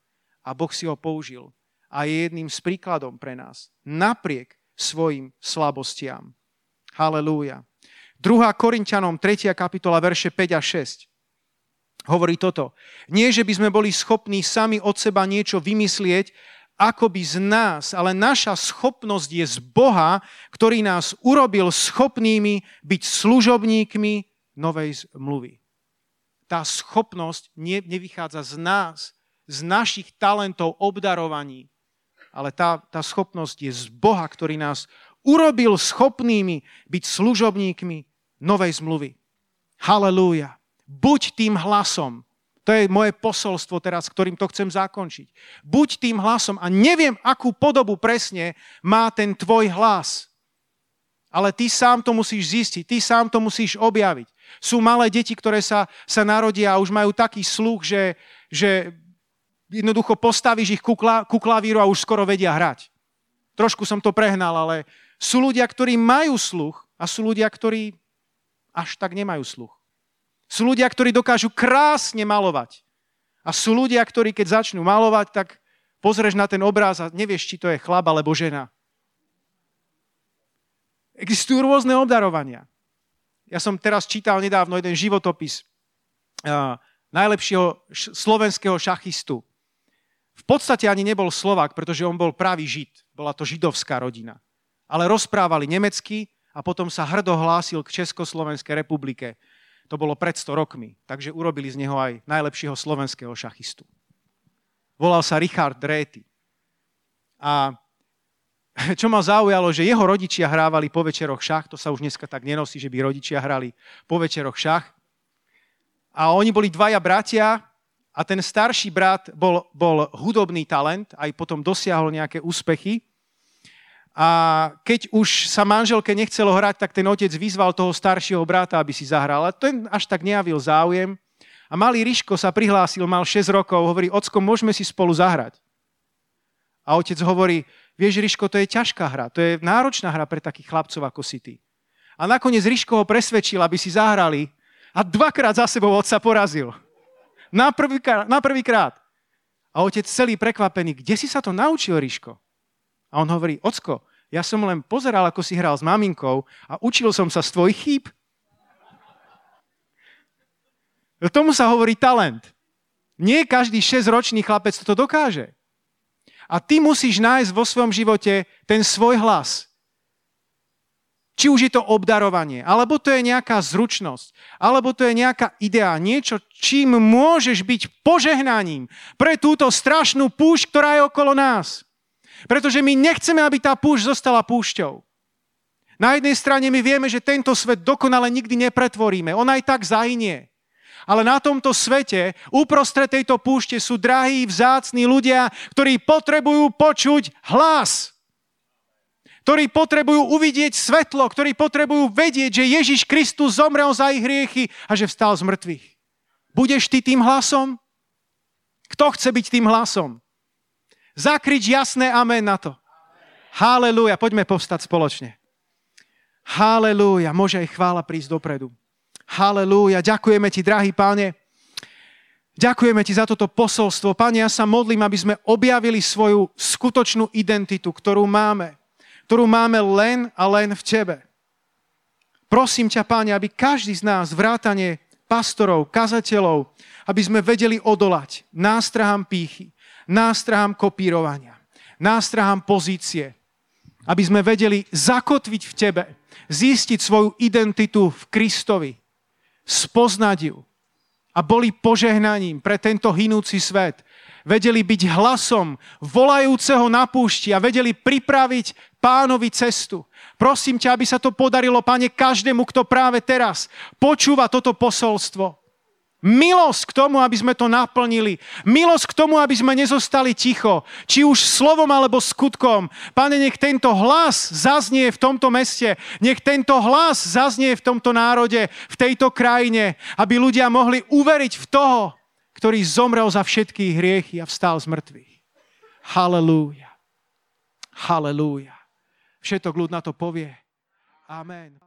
A Boh si ho použil. A je jedným z príkladom pre nás. Napriek svojim slabostiam. Halelúja. 2. Korintianom 3. kapitola verše 5 a 6 hovorí toto. Nie, že by sme boli schopní sami od seba niečo vymyslieť, ako by z nás, ale naša schopnosť je z Boha, ktorý nás urobil schopnými byť služobníkmi novej zmluvy tá schopnosť ne, nevychádza z nás, z našich talentov, obdarovaní, ale tá, tá schopnosť je z Boha, ktorý nás urobil schopnými byť služobníkmi novej zmluvy. Halelúja. Buď tým hlasom. To je moje posolstvo teraz, ktorým to chcem zakončiť. Buď tým hlasom a neviem, akú podobu presne má ten tvoj hlas. Ale ty sám to musíš zistiť, ty sám to musíš objaviť. Sú malé deti, ktoré sa, sa narodia a už majú taký sluch, že, že jednoducho postavíš ich ku, kla, ku klavíru a už skoro vedia hrať. Trošku som to prehnal, ale sú ľudia, ktorí majú sluch a sú ľudia, ktorí až tak nemajú sluch. Sú ľudia, ktorí dokážu krásne malovať. A sú ľudia, ktorí keď začnú malovať, tak pozrieš na ten obráz a nevieš, či to je chlap alebo žena. Existujú rôzne obdarovania. Ja som teraz čítal nedávno jeden životopis uh, najlepšieho slovenského šachistu. V podstate ani nebol Slovak, pretože on bol pravý Žid. Bola to židovská rodina. Ale rozprávali nemecky a potom sa hrdo hlásil k Československej republike. To bolo pred 100 rokmi, takže urobili z neho aj najlepšieho slovenského šachistu. Volal sa Richard Dréty. A <laughs> čo ma zaujalo, že jeho rodičia hrávali po večeroch šach, to sa už dneska tak nenosí, že by rodičia hrali po večeroch šach. A oni boli dvaja bratia a ten starší brat bol, bol hudobný talent, aj potom dosiahol nejaké úspechy. A keď už sa manželke nechcelo hrať, tak ten otec vyzval toho staršieho brata, aby si zahral. A ten až tak nejavil záujem. A malý Ryško sa prihlásil, mal 6 rokov, hovorí, ocko, môžeme si spolu zahrať. A otec hovorí, Vieš, Riško, to je ťažká hra, to je náročná hra pre takých chlapcov ako si ty. A nakoniec Riško ho presvedčil, aby si zahrali a dvakrát za sebou otca porazil. Na prvýkrát. Na prvý a otec celý prekvapený, kde si sa to naučil, Riško? A on hovorí, ocko, ja som len pozeral, ako si hral s maminkou a učil som sa z tvojich chýb. Tomu sa hovorí talent. Nie každý 6-ročný chlapec to dokáže. A ty musíš nájsť vo svojom živote ten svoj hlas. Či už je to obdarovanie, alebo to je nejaká zručnosť, alebo to je nejaká idea, niečo, čím môžeš byť požehnaním pre túto strašnú púšť, ktorá je okolo nás. Pretože my nechceme, aby tá púšť zostala púšťou. Na jednej strane my vieme, že tento svet dokonale nikdy nepretvoríme. On aj tak zahynie. Ale na tomto svete, uprostred tejto púšte sú drahí, vzácni ľudia, ktorí potrebujú počuť hlas. Ktorí potrebujú uvidieť svetlo, ktorí potrebujú vedieť, že Ježiš Kristus zomrel za ich hriechy a že vstal z mŕtvych. Budeš ty tým hlasom? Kto chce byť tým hlasom? Zakrič jasné amen na to. Halelúja. Poďme povstať spoločne. Halelúja. Môže aj chvála prísť dopredu. Halelúja. Ďakujeme ti, drahý páne. Ďakujeme ti za toto posolstvo. Pane, ja sa modlím, aby sme objavili svoju skutočnú identitu, ktorú máme. Ktorú máme len a len v tebe. Prosím ťa, Páne, aby každý z nás, vrátane pastorov, kazateľov, aby sme vedeli odolať nástrahám pýchy, nástrahám kopírovania, nástrahám pozície, aby sme vedeli zakotviť v tebe, zistiť svoju identitu v Kristovi, spoznať ju, a boli požehnaním pre tento hinúci svet. Vedeli byť hlasom volajúceho na púšti a vedeli pripraviť pánovi cestu. Prosím ťa, aby sa to podarilo, pane, každému, kto práve teraz počúva toto posolstvo. Milosť k tomu, aby sme to naplnili. Milosť k tomu, aby sme nezostali ticho. Či už slovom alebo skutkom. Pane, nech tento hlas zaznie v tomto meste. Nech tento hlas zaznie v tomto národe, v tejto krajine. Aby ľudia mohli uveriť v toho, ktorý zomrel za všetky hriechy a vstal z mŕtvych. Halelúja. Halelúja. Všetok ľud na to povie. Amen.